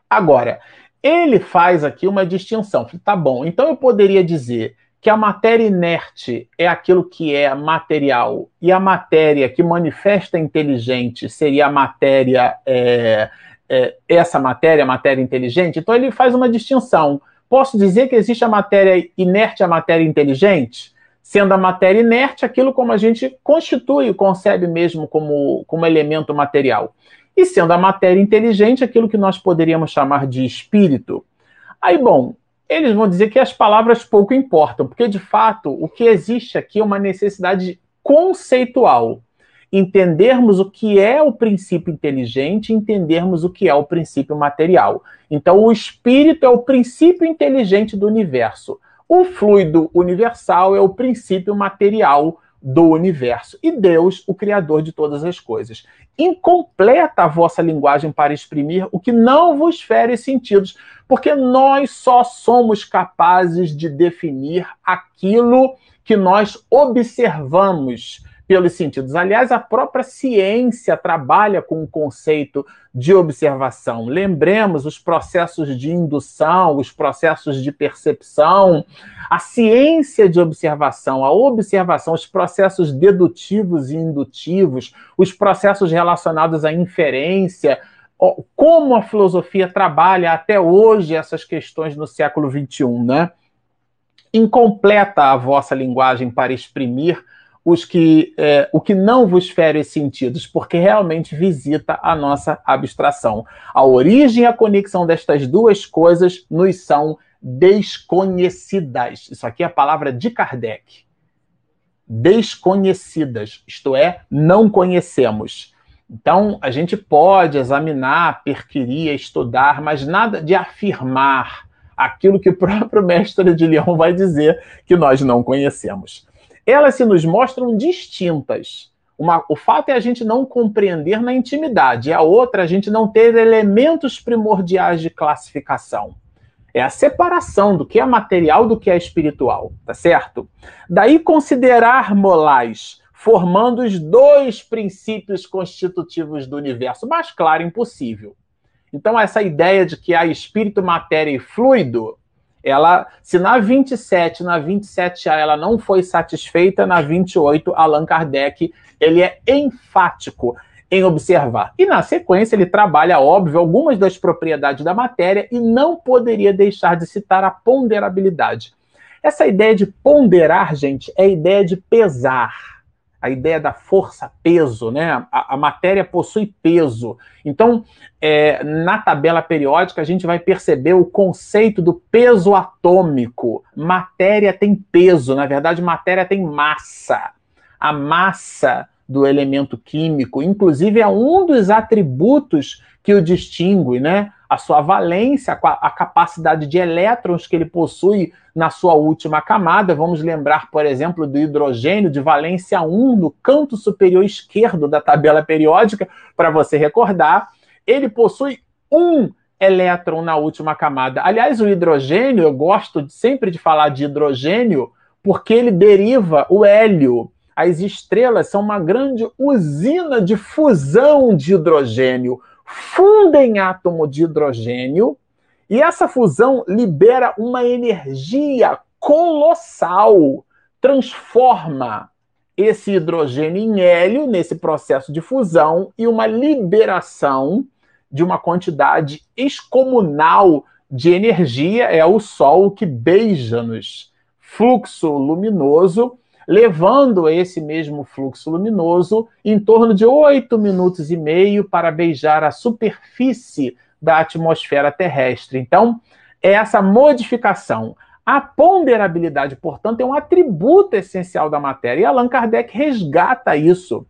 Agora, ele faz aqui uma distinção. Tá bom, então eu poderia dizer que a matéria inerte é aquilo que é material e a matéria que manifesta inteligente seria a matéria, é, é, essa matéria, a matéria inteligente. Então ele faz uma distinção. Posso dizer que existe a matéria inerte e a matéria inteligente? Sendo a matéria inerte aquilo como a gente constitui, concebe mesmo como, como elemento material e sendo a matéria inteligente aquilo que nós poderíamos chamar de espírito. Aí, bom, eles vão dizer que as palavras pouco importam, porque de fato o que existe aqui é uma necessidade conceitual. Entendermos o que é o princípio inteligente, entendermos o que é o princípio material. Então, o espírito é o princípio inteligente do universo. O fluido universal é o princípio material do universo e Deus, o Criador de todas as coisas. Incompleta a vossa linguagem para exprimir o que não vos fere sentidos, porque nós só somos capazes de definir aquilo que nós observamos pelos sentidos. Aliás, a própria ciência trabalha com o conceito de observação. Lembremos os processos de indução, os processos de percepção, a ciência de observação, a observação, os processos dedutivos e indutivos, os processos relacionados à inferência, como a filosofia trabalha até hoje essas questões no século XXI, né? Incompleta a vossa linguagem para exprimir os que, é, o que não vos fere sentidos, porque realmente visita a nossa abstração. A origem e a conexão destas duas coisas nos são desconhecidas. Isso aqui é a palavra de Kardec. Desconhecidas, isto é, não conhecemos. Então, a gente pode examinar, perquirir, estudar, mas nada de afirmar aquilo que o próprio mestre de Leão vai dizer que nós não conhecemos elas se nos mostram distintas. Uma, o fato é a gente não compreender na intimidade, e a outra, a gente não ter elementos primordiais de classificação. É a separação do que é material do que é espiritual, tá certo? Daí considerar molais, formando os dois princípios constitutivos do universo, mais claro, impossível. Então, essa ideia de que há espírito, matéria e fluido ela, se na 27, na 27A ela não foi satisfeita, na 28 Allan Kardec ele é enfático em observar. E na sequência ele trabalha, óbvio, algumas das propriedades da matéria e não poderia deixar de citar a ponderabilidade. Essa ideia de ponderar, gente, é a ideia de pesar a ideia da força-peso, né? A, a, matéria possui peso. Então, é, na tabela periódica, a gente vai perceber o conceito do peso atômico. Matéria tem peso, na verdade, matéria tem massa. A massa do elemento químico, inclusive, é um dos atributos que o distingue, né? A sua valência, a capacidade de elétrons que ele possui na sua última camada. Vamos lembrar, por exemplo, do hidrogênio de valência 1 no canto superior esquerdo da tabela periódica, para você recordar. Ele possui um elétron na última camada. Aliás, o hidrogênio, eu gosto sempre de falar de hidrogênio, porque ele deriva o hélio. As estrelas são uma grande usina de fusão de hidrogênio fundem átomo de hidrogênio e essa fusão libera uma energia colossal, transforma esse hidrogênio em hélio nesse processo de fusão e uma liberação de uma quantidade excomunal de energia é o Sol que beija-nos. Fluxo luminoso levando esse mesmo fluxo luminoso em torno de oito minutos e meio para beijar a superfície da atmosfera terrestre. Então, é essa modificação. A ponderabilidade, portanto, é um atributo essencial da matéria. E Allan Kardec resgata isso.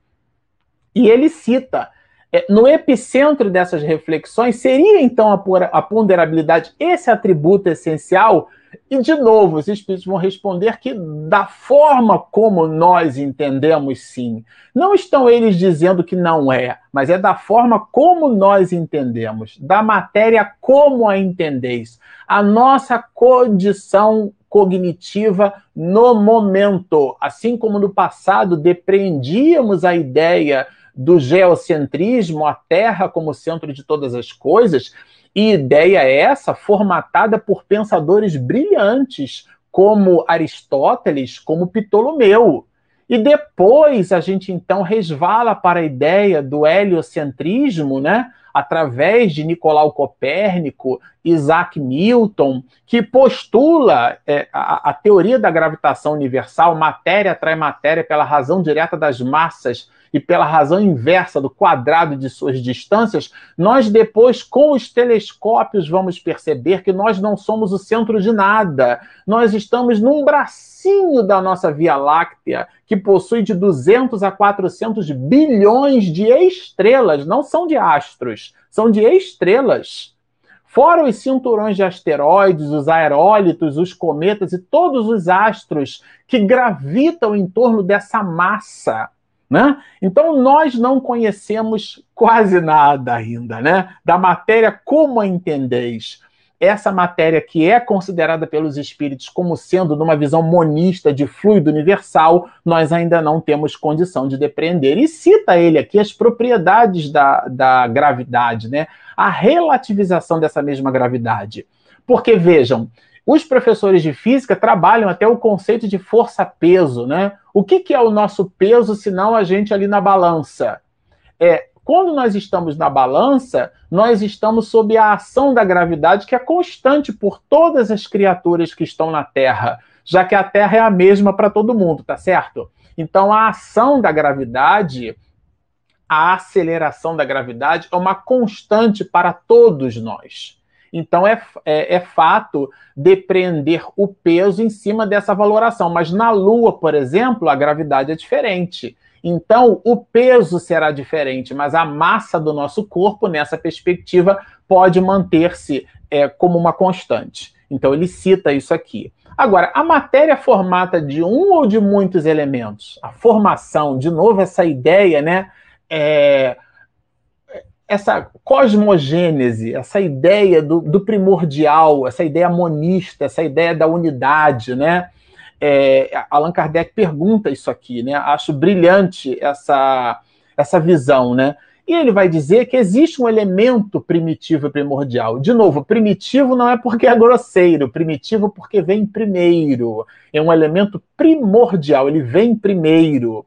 E ele cita. É, no epicentro dessas reflexões, seria então a ponderabilidade esse atributo essencial e, de novo, os espíritos vão responder que, da forma como nós entendemos, sim. Não estão eles dizendo que não é, mas é da forma como nós entendemos, da matéria como a entendeis, a nossa condição cognitiva no momento. Assim como no passado depreendíamos a ideia do geocentrismo, a Terra como centro de todas as coisas e ideia é essa formatada por pensadores brilhantes, como Aristóteles, como Ptolomeu. E depois a gente então resvala para a ideia do heliocentrismo, né? através de Nicolau Copérnico, Isaac Newton, que postula é, a, a, teoria da gravitação universal, matéria atrai matéria pela razão direta das massas e pela razão inversa do quadrado de suas distâncias, nós depois, com os telescópios, vamos perceber que nós não somos o centro de nada. Nós estamos num bracinho da nossa Via Láctea, que possui de 200 a 400 bilhões de estrelas, não são de astros, são de estrelas Fora os cinturões de asteroides, os aerólitos, os cometas e todos os astros que gravitam em torno dessa massa. Né? Então, nós não conhecemos quase nada ainda né? da matéria como a entendeis essa matéria que é considerada pelos espíritos como sendo numa visão monista de fluido universal, nós ainda não temos condição de depreender. E cita ele aqui as propriedades da, da gravidade, né? A relativização dessa mesma gravidade. Porque, vejam, os professores de física trabalham até o conceito de força-peso, né? O que, que é o nosso peso, se não a gente ali na balança? É, quando nós estamos na balança, nós estamos sob a ação da gravidade que é constante por todas as criaturas que estão na Terra, já que a Terra é a mesma para todo mundo, tá certo? Então a ação da gravidade, a aceleração da gravidade é uma constante para todos nós. Então é, é, é, fato depreender o peso em cima dessa valoração. Mas na Lua, por exemplo, a gravidade é diferente. Então, o peso será diferente, mas a massa do nosso corpo, nessa perspectiva, pode manter-se é, como uma constante. Então, ele cita isso aqui. Agora, a matéria formata de um ou de muitos elementos, a formação, de novo, essa ideia, né? É, essa cosmogênese, essa ideia do, do primordial, essa ideia monista, essa ideia da unidade, né? É, Allan Kardec pergunta isso aqui, né? Acho brilhante essa, essa visão, né? E ele vai dizer que existe um elemento primitivo e primordial. De novo, primitivo não é porque é grosseiro, primitivo porque vem primeiro. É um elemento primordial, ele vem primeiro.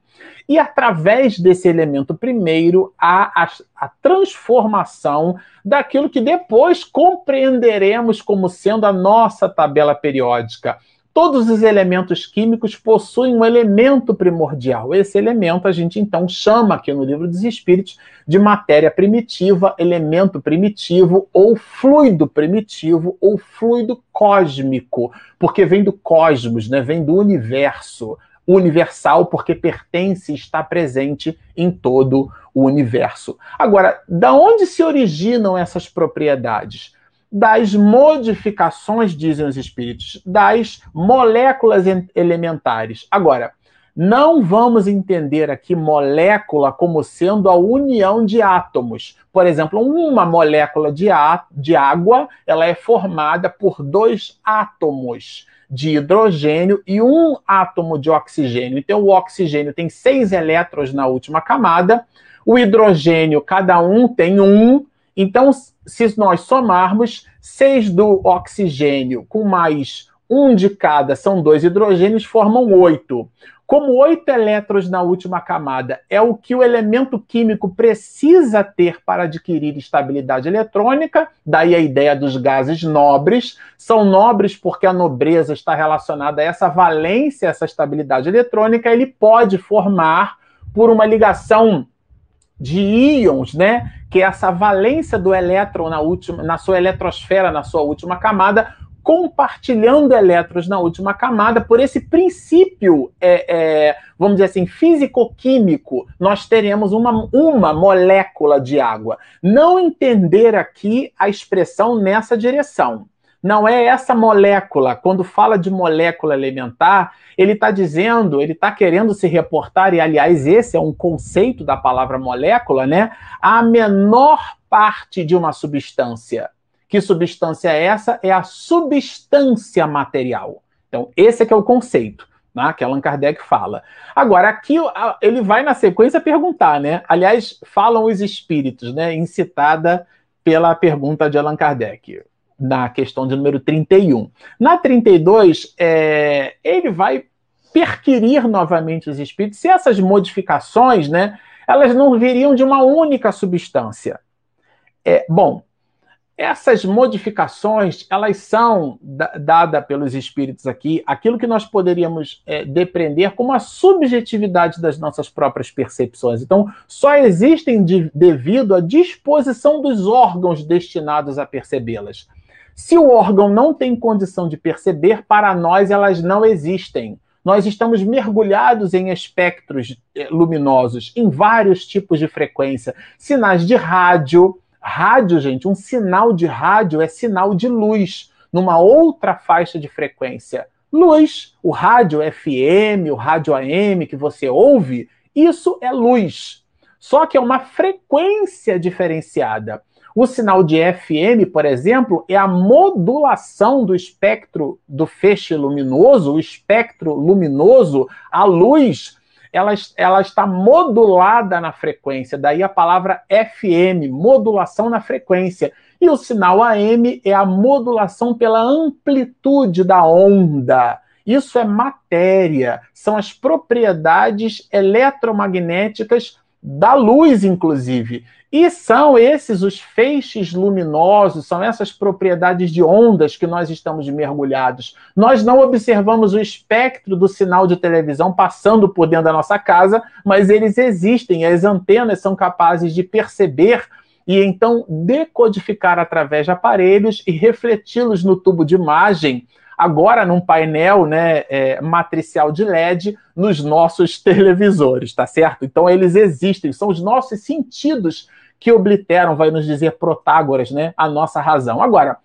E através desse elemento primeiro, há a, a, transformação daquilo que depois compreenderemos como sendo a nossa tabela periódica, Todos os elementos químicos possuem um elemento primordial. Esse elemento a gente então chama aqui no livro dos Espíritos de matéria primitiva, elemento primitivo, ou fluido primitivo, ou fluido cósmico, porque vem do cosmos, né? vem do universo. Universal, porque pertence e está presente em todo o universo. Agora, da onde se originam essas propriedades? das modificações, dizem os espíritos, das moléculas elementares. Agora, não vamos entender aqui molécula como sendo a união de átomos. Por exemplo, uma molécula de, de água ela é formada por dois átomos de hidrogênio e um átomo de oxigênio. Então, o oxigênio tem seis elétrons na última camada, o hidrogênio, cada um tem um, então, se nós somarmos 6 do oxigênio com mais um de cada, são dois hidrogênios, formam oito. Como oito elétrons na última camada é o que o elemento químico precisa ter para adquirir estabilidade eletrônica, daí a ideia dos gases nobres. São nobres porque a nobreza está relacionada a essa valência, essa estabilidade eletrônica. Ele pode formar, por uma ligação de íons, né? Que é essa valência do elétron na última, na sua eletrosfera, na sua última camada, compartilhando elétrons na última camada, por esse princípio, é, é, vamos dizer assim, físico-químico, nós teremos uma, uma molécula de água. Não entender aqui a expressão nessa direção. Não é essa molécula. Quando fala de molécula elementar, ele está dizendo, ele está querendo se reportar, e aliás, esse é um conceito da palavra molécula, né? A menor parte de uma substância. Que substância é essa? É a substância material. Então, esse é que é o conceito. Né, que Allan Kardec fala. Agora, aqui ele vai na sequência perguntar, né? Aliás, falam os espíritos, né? Incitada pela pergunta de Allan Kardec na questão de número 31. Na 32, é, ele vai perquirir novamente os espíritos se essas modificações, né, elas não viriam de uma única substância. É, bom, essas modificações, elas são dadas pelos espíritos aqui, aquilo que nós poderíamos é, depreender como a subjetividade das nossas próprias percepções. Então, só existem de, devido à disposição dos órgãos destinados a percebê-las. Se o órgão não tem condição de perceber, para nós elas não existem. Nós estamos mergulhados em espectros eh, luminosos, em vários tipos de frequência, sinais de rádio, Rádio, gente, um sinal de rádio é sinal de luz numa outra faixa de frequência. Luz, o rádio FM, o rádio AM que você ouve, isso é luz. Só que é uma frequência diferenciada. O sinal de FM, por exemplo, é a modulação do espectro do feixe luminoso, o espectro luminoso, a luz, ela, ela está modulada na frequência, daí a palavra FM, modulação na frequência. E o sinal AM é a modulação pela amplitude da onda. Isso é matéria, são as propriedades eletromagnéticas da luz, inclusive. E são esses os feixes luminosos, são essas propriedades de ondas que nós estamos mergulhados. Nós não observamos o espectro do sinal de televisão passando por dentro da nossa casa, mas eles existem, as antenas são capazes de perceber e então decodificar através de aparelhos e refleti-los no tubo de imagem agora num painel né, é, matricial de LED nos nossos televisores, tá certo? Então eles existem, são os nossos sentidos que obliteram, vai nos dizer Protágoras, né, a nossa razão. Agora,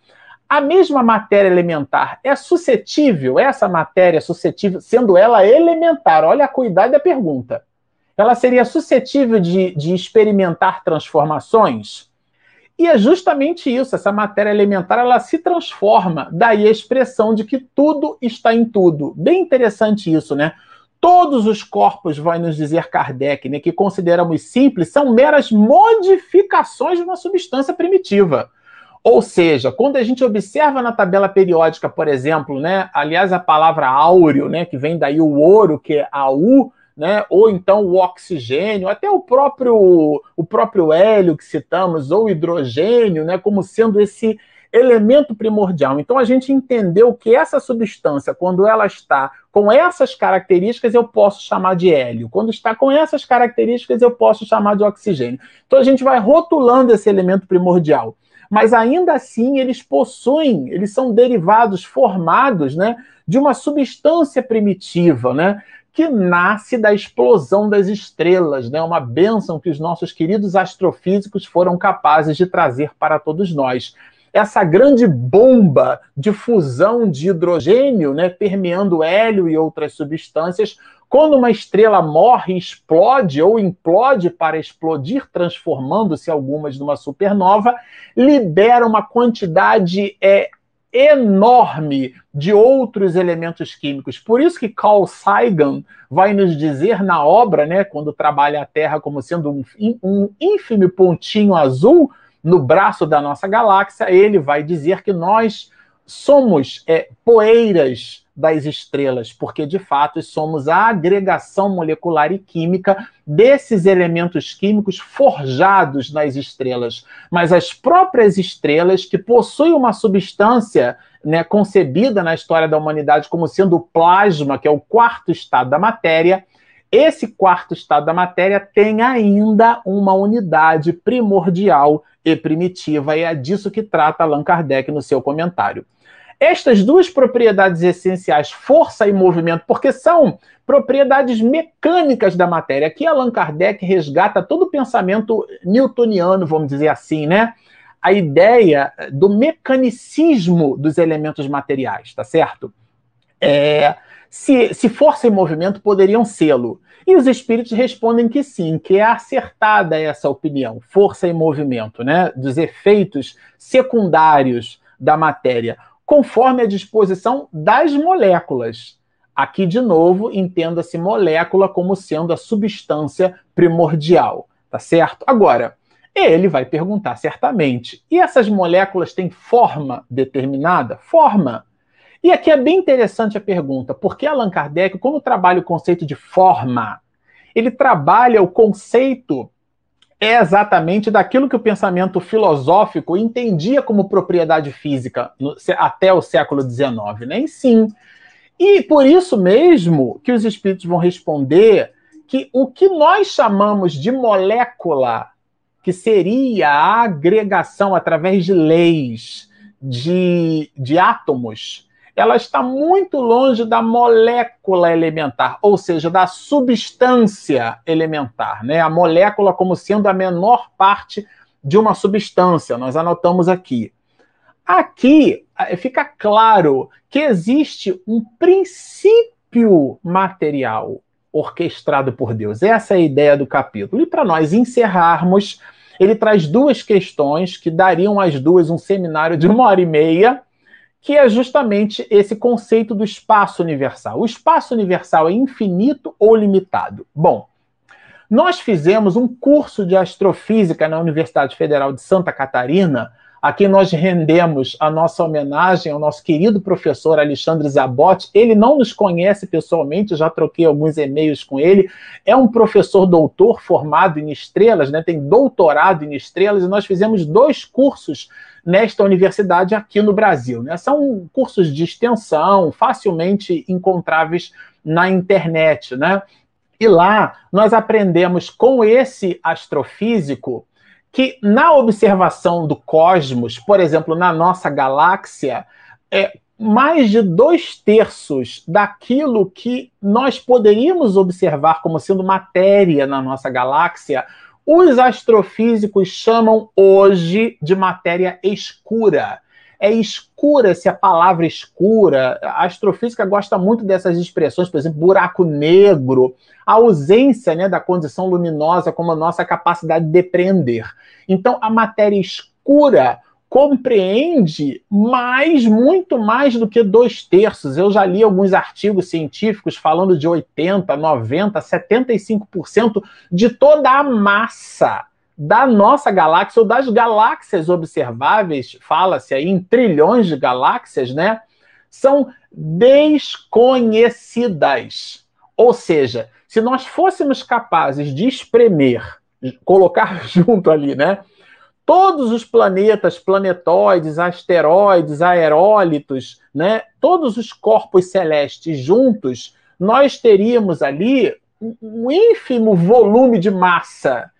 a mesma matéria elementar é suscetível, essa matéria é suscetível, sendo ela elementar, olha a cuidado da pergunta, ela seria suscetível de, de experimentar transformações? E é justamente isso, essa matéria elementar, ela se transforma, daí a expressão de que tudo está em tudo. Bem interessante isso, né? Todos os corpos, vai nos dizer Kardec, né, que consideramos simples, são meras modificações de uma substância primitiva. Ou seja, quando a gente observa na tabela periódica, por exemplo, né, aliás, a palavra áureo, né, que vem daí o ouro, que é AU, né? ou então o oxigênio, até o próprio, o próprio hélio que citamos, ou hidrogênio, né? como sendo esse elemento primordial. Então a gente entendeu que essa substância, quando ela está com essas características, eu posso chamar de hélio. Quando está com essas características, eu posso chamar de oxigênio. Então a gente vai rotulando esse elemento primordial. Mas ainda assim, eles possuem, eles são derivados formados, né, de uma substância primitiva, né? Que nasce da explosão das estrelas, né? Uma bênção que os nossos queridos astrofísicos foram capazes de trazer para todos nós. Essa grande bomba de fusão de hidrogênio, né, permeando hélio e outras substâncias, quando uma estrela morre, explode ou implode para explodir, transformando-se algumas numa supernova, libera uma quantidade é, enorme de outros elementos químicos. Por isso que Carl Sagan vai nos dizer na obra, né, quando trabalha a Terra como sendo um, um ínfimo pontinho azul no braço da nossa galáxia, ele vai dizer que nós somos é, poeiras das estrelas, porque de fato somos a agregação molecular e química desses elementos químicos forjados nas estrelas. Mas as próprias estrelas, que possuem uma substância né, concebida na história da humanidade como sendo o plasma, que é o quarto estado da matéria, esse quarto estado da matéria tem ainda uma unidade primordial e primitiva, e é disso que trata Allan Kardec no seu comentário. Estas duas propriedades essenciais, força e movimento, porque são propriedades mecânicas da matéria. Aqui Allan Kardec resgata todo o pensamento newtoniano, vamos dizer assim, né? A ideia do mecanicismo dos elementos materiais, tá certo? É, se, se força e movimento poderiam sê-lo. E os espíritos respondem que sim, que é acertada essa opinião, força e movimento, né? Dos efeitos secundários da matéria conforme a disposição das moléculas. Aqui, de novo, entenda-se molécula como sendo a substância primordial, tá certo? Agora, ele vai perguntar certamente: e essas moléculas têm forma determinada? Forma. E aqui é bem interessante a pergunta, porque Allan Kardec, quando trabalha o conceito de forma, ele trabalha o conceito é exatamente daquilo que o pensamento filosófico entendia como propriedade física no, até o século XIX, né? E sim. E por isso mesmo que os espíritos vão responder que o que nós chamamos de molécula, que seria a agregação através de leis de, de átomos, ela está muito longe da molécula elementar, ou seja, da substância elementar, né? A molécula como sendo a menor parte de uma substância. Nós anotamos aqui. Aqui eh, fica claro que existe um princípio material orquestrado por Deus. Essa é a ideia do capítulo. E para nós encerrarmos, ele traz duas questões que dariam às duas um seminário de uma hora e meia, que é justamente esse conceito do espaço universal. O espaço universal é infinito ou limitado? Bom, nós fizemos um curso de astrofísica na Universidade Federal de Santa Catarina, a quem nós rendemos a nossa homenagem ao nosso querido professor Alexandre Zabotti. Ele não nos conhece pessoalmente, já troquei alguns e-mails com ele. É um professor doutor formado em estrelas, né? tem doutorado em estrelas, e nós fizemos dois cursos nesta universidade aqui no Brasil. Né? São cursos de extensão, facilmente encontráveis na internet. Né? E lá nós aprendemos com esse astrofísico que na observação do cosmos, por exemplo, na nossa galáxia, é, mais de dois terços daquilo que nós poderíamos observar como sendo matéria na nossa galáxia, os astrofísicos chamam hoje de matéria escura é escura se a palavra escura. A astrofísica gosta muito dessas expressões, por exemplo, buraco negro, a ausência né, da condição luminosa como a nossa capacidade de depreender. Então, a matéria escura compreende mais, muito mais do que dois terços. Eu já li alguns artigos científicos falando de 80, 90, 75% de toda a massa da nossa galáxia ou das galáxias observáveis, fala-se aí em trilhões de galáxias, né? São desconhecidas. Ou seja, se nós fôssemos capazes de espremer, colocar junto ali, né? Todos os planetas, planetóides, asteroides, aerólitos, né? Todos os corpos celestes juntos, nós teríamos ali um ínfimo volume de massa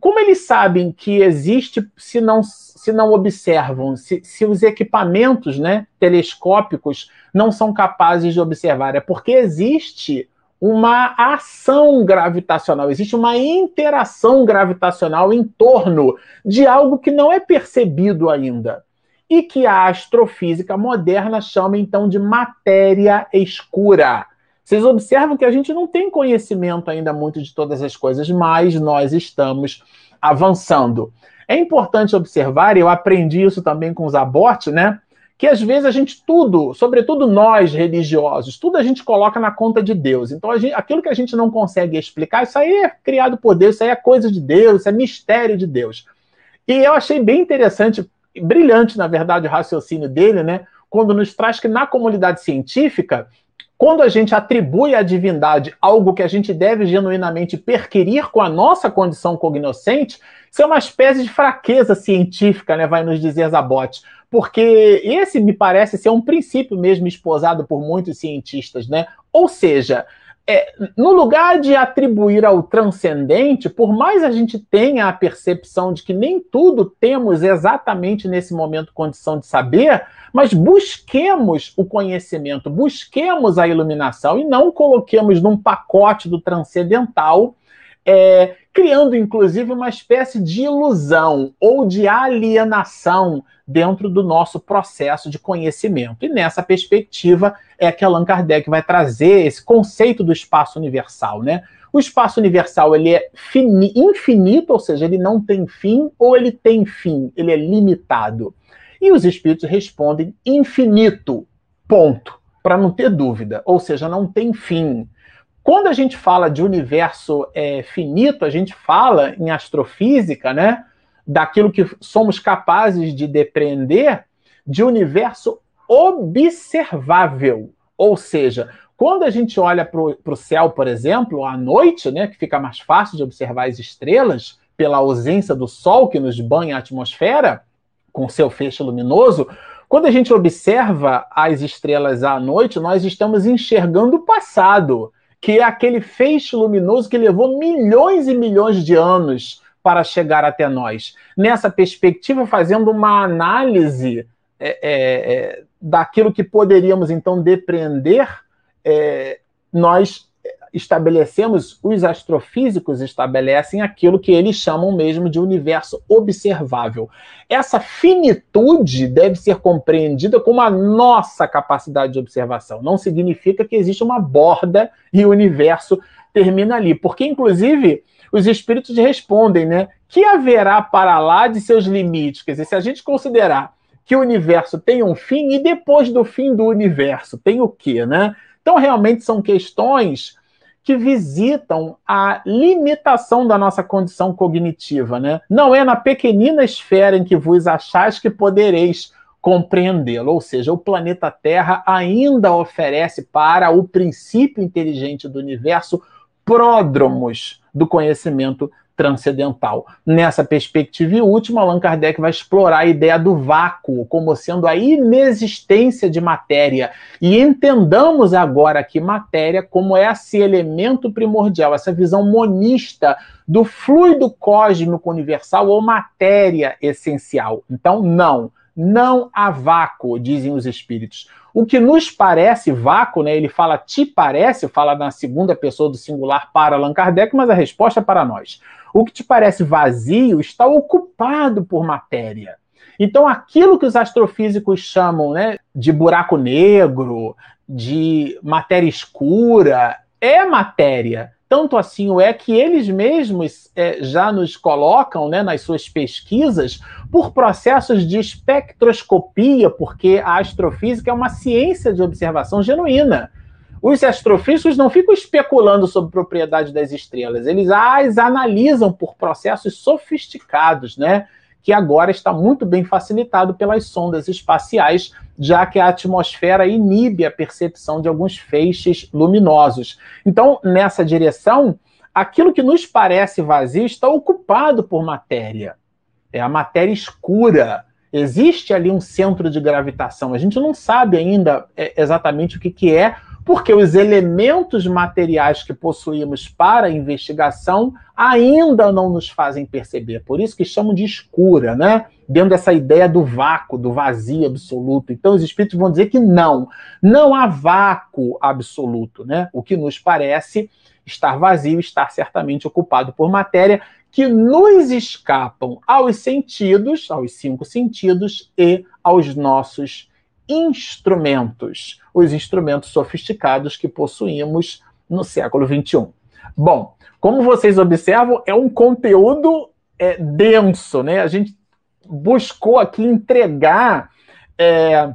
como eles sabem que existe se não, se não observam, se, se os equipamentos né, telescópicos não são capazes de observar? É porque existe uma ação gravitacional, existe uma interação gravitacional em torno de algo que não é percebido ainda. E que a astrofísica moderna chama então de matéria escura. Vocês observam que a gente não tem conhecimento ainda muito de todas as coisas, mas nós estamos avançando. É importante observar, e eu aprendi isso também com os abortos, né? Que às vezes a gente tudo, sobretudo nós religiosos, tudo a gente coloca na conta de Deus. Então, gente, aquilo que a gente não consegue explicar, isso aí é criado por Deus, isso aí é coisa de Deus, isso é mistério de Deus. E eu achei bem interessante, brilhante, na verdade, o raciocínio dele, né? Quando nos traz que na comunidade científica quando a gente atribui à divindade algo que a gente deve genuinamente perquirir com a nossa condição cognoscente, isso é uma espécie de fraqueza científica, né, vai nos dizer Zabot. Porque esse me parece ser um princípio mesmo esposado por muitos cientistas, né? Ou seja, é, no lugar de atribuir ao transcendente, por mais a gente tenha a percepção de que nem tudo temos exatamente nesse momento condição de saber, mas busquemos o conhecimento, busquemos a iluminação e não coloquemos num pacote do transcendental é, criando inclusive uma espécie de ilusão ou de alienação dentro do nosso processo de conhecimento. E nessa perspectiva é que Allan Kardec vai trazer esse conceito do espaço universal, né? O espaço universal ele é infinito, ou seja, ele não tem fim, ou ele tem fim, ele é limitado. E os espíritos respondem infinito, ponto, para não ter dúvida, ou seja, não tem fim. Quando a gente fala de universo é, finito, a gente fala em astrofísica, né? Daquilo que somos capazes de depreender de universo observável. Ou seja, quando a gente olha para o céu, por exemplo, à noite, né, que fica mais fácil de observar as estrelas, pela ausência do Sol que nos banha a atmosfera, com seu feixe luminoso, quando a gente observa as estrelas à noite, nós estamos enxergando o passado que é aquele feixe luminoso que levou milhões e milhões de anos para chegar até nós. Nessa perspectiva, fazendo uma análise é, é, é, daquilo que poderíamos então depreender, é, nós estabelecemos, os astrofísicos estabelecem aquilo que eles chamam mesmo de universo observável. Essa finitude deve ser compreendida como a nossa capacidade de observação. Não significa que existe uma borda e o universo termina ali, porque inclusive os espíritos respondem, né? Que haverá para lá de seus limites? Quer dizer, se a gente considerar que o universo tem um fim e depois do fim do universo tem o quê, né? Então, realmente são questões que visitam a limitação da nossa condição cognitiva, né? Não é na pequenina esfera em que vos achais que podereis compreendê-lo, ou seja, o planeta Terra ainda oferece para o princípio inteligente do universo pródromos do conhecimento transcendental. Nessa perspectiva e última, Allan Kardec vai explorar a ideia do vácuo como sendo a inexistência de matéria. E entendamos agora que matéria como esse elemento primordial, essa visão monista do fluido cósmico universal ou matéria essencial. Então, não, não há vácuo, dizem os espíritos. O que nos parece vácuo, né? Ele fala te parece, fala na segunda pessoa do singular para Allan Kardec, mas a resposta é para nós. O que te parece vazio está ocupado por matéria. Então, aquilo que os astrofísicos chamam né, de buraco negro, de matéria escura, é matéria. Tanto assim o é que eles mesmos é, já nos colocam né, nas suas pesquisas por processos de espectroscopia, porque a astrofísica é uma ciência de observação genuína. Os astrofísicos não ficam especulando sobre propriedade das estrelas, eles as analisam por processos sofisticados, né? Que agora está muito bem facilitado pelas sondas espaciais, já que a atmosfera inibe a percepção de alguns feixes luminosos. Então, nessa direção, aquilo que nos parece vazio está ocupado por matéria. É a matéria escura. Existe ali um centro de gravitação. A gente não sabe ainda é, exatamente o que, que é, porque os elementos materiais que possuímos para a investigação ainda não nos fazem perceber. Por isso que chamam de escura, né? Dentro dessa ideia do vácuo, do vazio absoluto. Então os espíritos vão dizer que não, não há vácuo absoluto, né? O que nos parece estar vazio, estar certamente ocupado por matéria que nos escapam aos sentidos, aos cinco sentidos e aos nossos instrumentos, os instrumentos sofisticados que possuímos no século XXI. Bom, como vocês observam, é um conteúdo é, denso, né? A gente buscou aqui entregar é,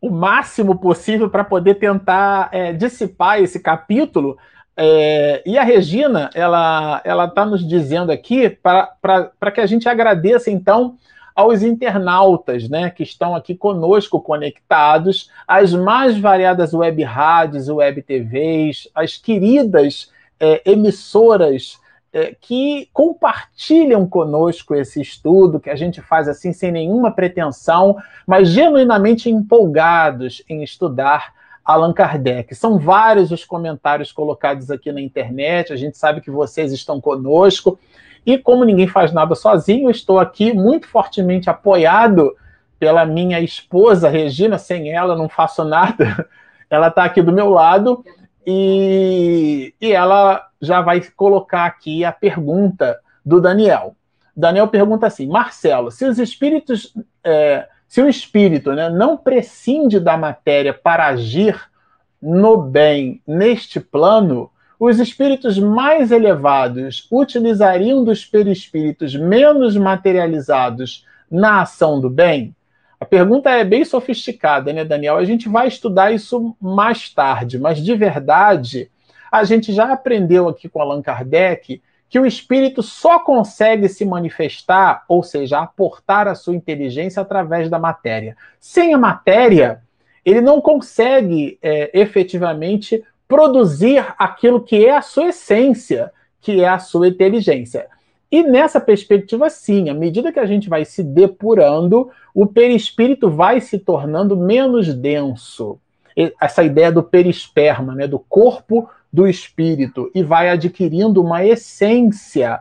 o máximo possível para poder tentar é, dissipar esse capítulo. É, e a Regina, ela ela está nos dizendo aqui para que a gente agradeça, então, aos internautas, né, que estão aqui conosco conectados, as mais variadas web rádios, web TVs, as queridas é, emissoras é, que compartilham conosco esse estudo que a gente faz assim sem nenhuma pretensão, mas genuinamente empolgados em estudar Allan Kardec. São vários os comentários colocados aqui na internet, a gente sabe que vocês estão conosco. E como ninguém faz nada sozinho, estou aqui muito fortemente apoiado pela minha esposa, Regina. Sem ela, não faço nada. Ela está aqui do meu lado e, e ela já vai colocar aqui a pergunta do Daniel. Daniel pergunta assim: Marcelo, se os espíritos, é, se o espírito né, não prescinde da matéria para agir no bem neste plano, os espíritos mais elevados utilizariam dos perispíritos menos materializados na ação do bem? A pergunta é bem sofisticada, né, Daniel? A gente vai estudar isso mais tarde, mas de verdade, a gente já aprendeu aqui com Allan Kardec que o espírito só consegue se manifestar, ou seja, aportar a sua inteligência através da matéria. Sem a matéria, ele não consegue é, efetivamente produzir aquilo que é a sua essência, que é a sua inteligência. E nessa perspectiva, sim, à medida que a gente vai se depurando, o perispírito vai se tornando menos denso. Essa ideia do perisperma, né, do corpo do espírito, e vai adquirindo uma essência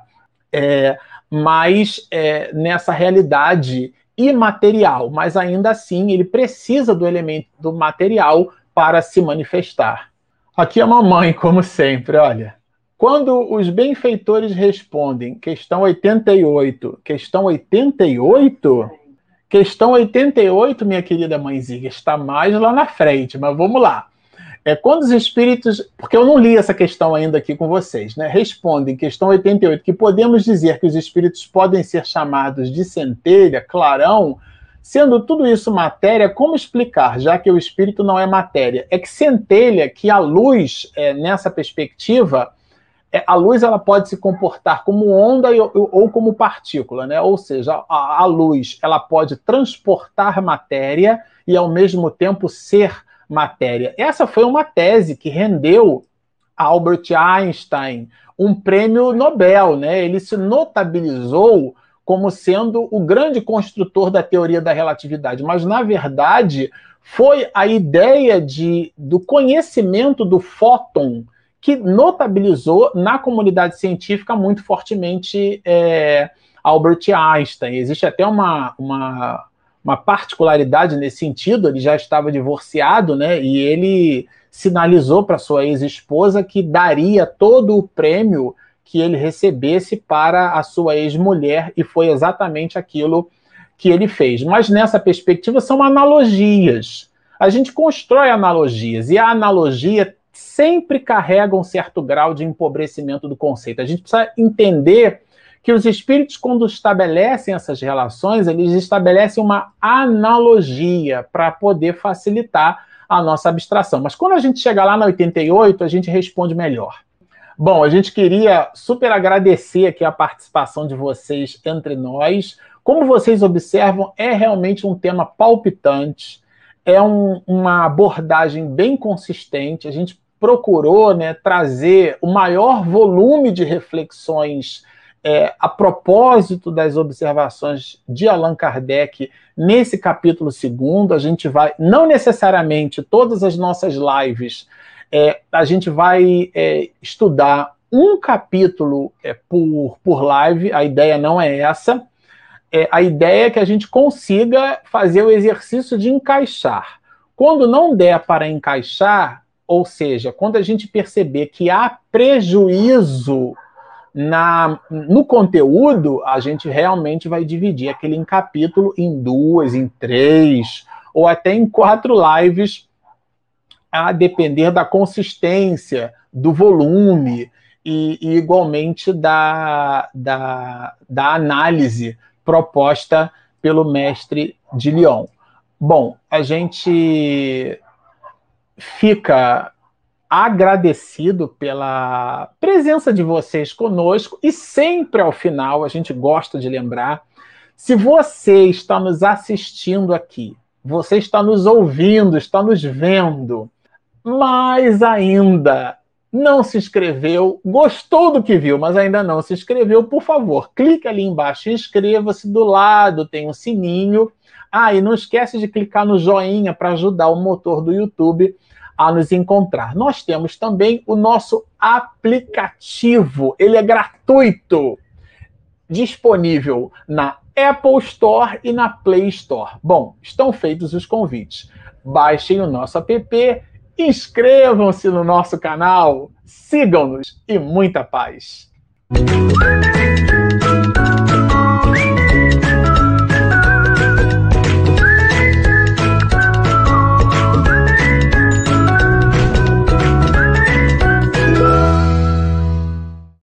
é, mais é, nessa realidade imaterial, mas ainda assim ele precisa do elemento do material para se manifestar. Aqui é a mamãe, como sempre, olha. Quando os benfeitores respondem, questão 88, questão 88? Questão 88, minha querida mãezinha, está mais lá na frente, mas vamos lá. É quando os espíritos, porque eu não li essa questão ainda aqui com vocês, né? Respondem, questão 88, que podemos dizer que os espíritos podem ser chamados de centelha, clarão, Sendo tudo isso matéria, como explicar, já que o espírito não é matéria? É que centelha que a luz, é, nessa perspectiva, é, a luz ela pode se comportar como onda ou, ou como partícula, né? Ou seja, a, a, luz ela pode transportar matéria e ao mesmo tempo ser matéria. Essa foi uma tese que rendeu Albert Einstein um prêmio Nobel, né? Ele se notabilizou como sendo o grande construtor da teoria da relatividade, mas na verdade foi a ideia de, do conhecimento do fóton que notabilizou na comunidade científica muito fortemente é, Albert Einstein. Existe até uma, uma, uma particularidade nesse sentido, ele já estava divorciado, né? E ele sinalizou para sua ex-esposa que daria todo o prêmio que ele recebesse para a sua ex-mulher, e foi exatamente aquilo que ele fez. Mas nessa perspectiva são analogias. A gente constrói analogias, e a analogia sempre carrega um certo grau de empobrecimento do conceito. A gente precisa entender que os espíritos, quando estabelecem essas relações, eles estabelecem uma analogia para poder facilitar a nossa abstração. Mas quando a gente chegar lá na 88, a gente responde melhor. Bom, a gente queria super agradecer aqui a participação de vocês entre nós. Como vocês observam, é realmente um tema palpitante, é um, uma abordagem bem consistente. A gente procurou né, trazer o maior volume de reflexões é, a propósito das observações de Allan Kardec nesse capítulo segundo. A gente vai, não necessariamente todas as nossas lives é, a gente vai é, estudar um capítulo é, por, por live, a ideia não é essa. É, a ideia é que a gente consiga fazer o exercício de encaixar. Quando não der para encaixar, ou seja, quando a gente perceber que há prejuízo na, no conteúdo, a gente realmente vai dividir aquele capítulo em duas, em três, ou até em quatro lives a depender da consistência, do volume e, e igualmente da, da, da análise proposta pelo mestre de Lyon. Bom, a gente fica agradecido pela presença de vocês conosco e sempre ao final a gente gosta de lembrar se você está nos assistindo aqui, você está nos ouvindo, está nos vendo, mais ainda não se inscreveu, gostou do que viu, mas ainda não se inscreveu, por favor, clique ali embaixo e inscreva-se. Do lado tem um sininho. Ah, e não esquece de clicar no joinha para ajudar o motor do YouTube a nos encontrar. Nós temos também o nosso aplicativo, ele é gratuito, disponível na Apple Store e na Play Store. Bom, estão feitos os convites. Baixem o nosso app Inscrevam-se no nosso canal, sigam-nos e muita paz.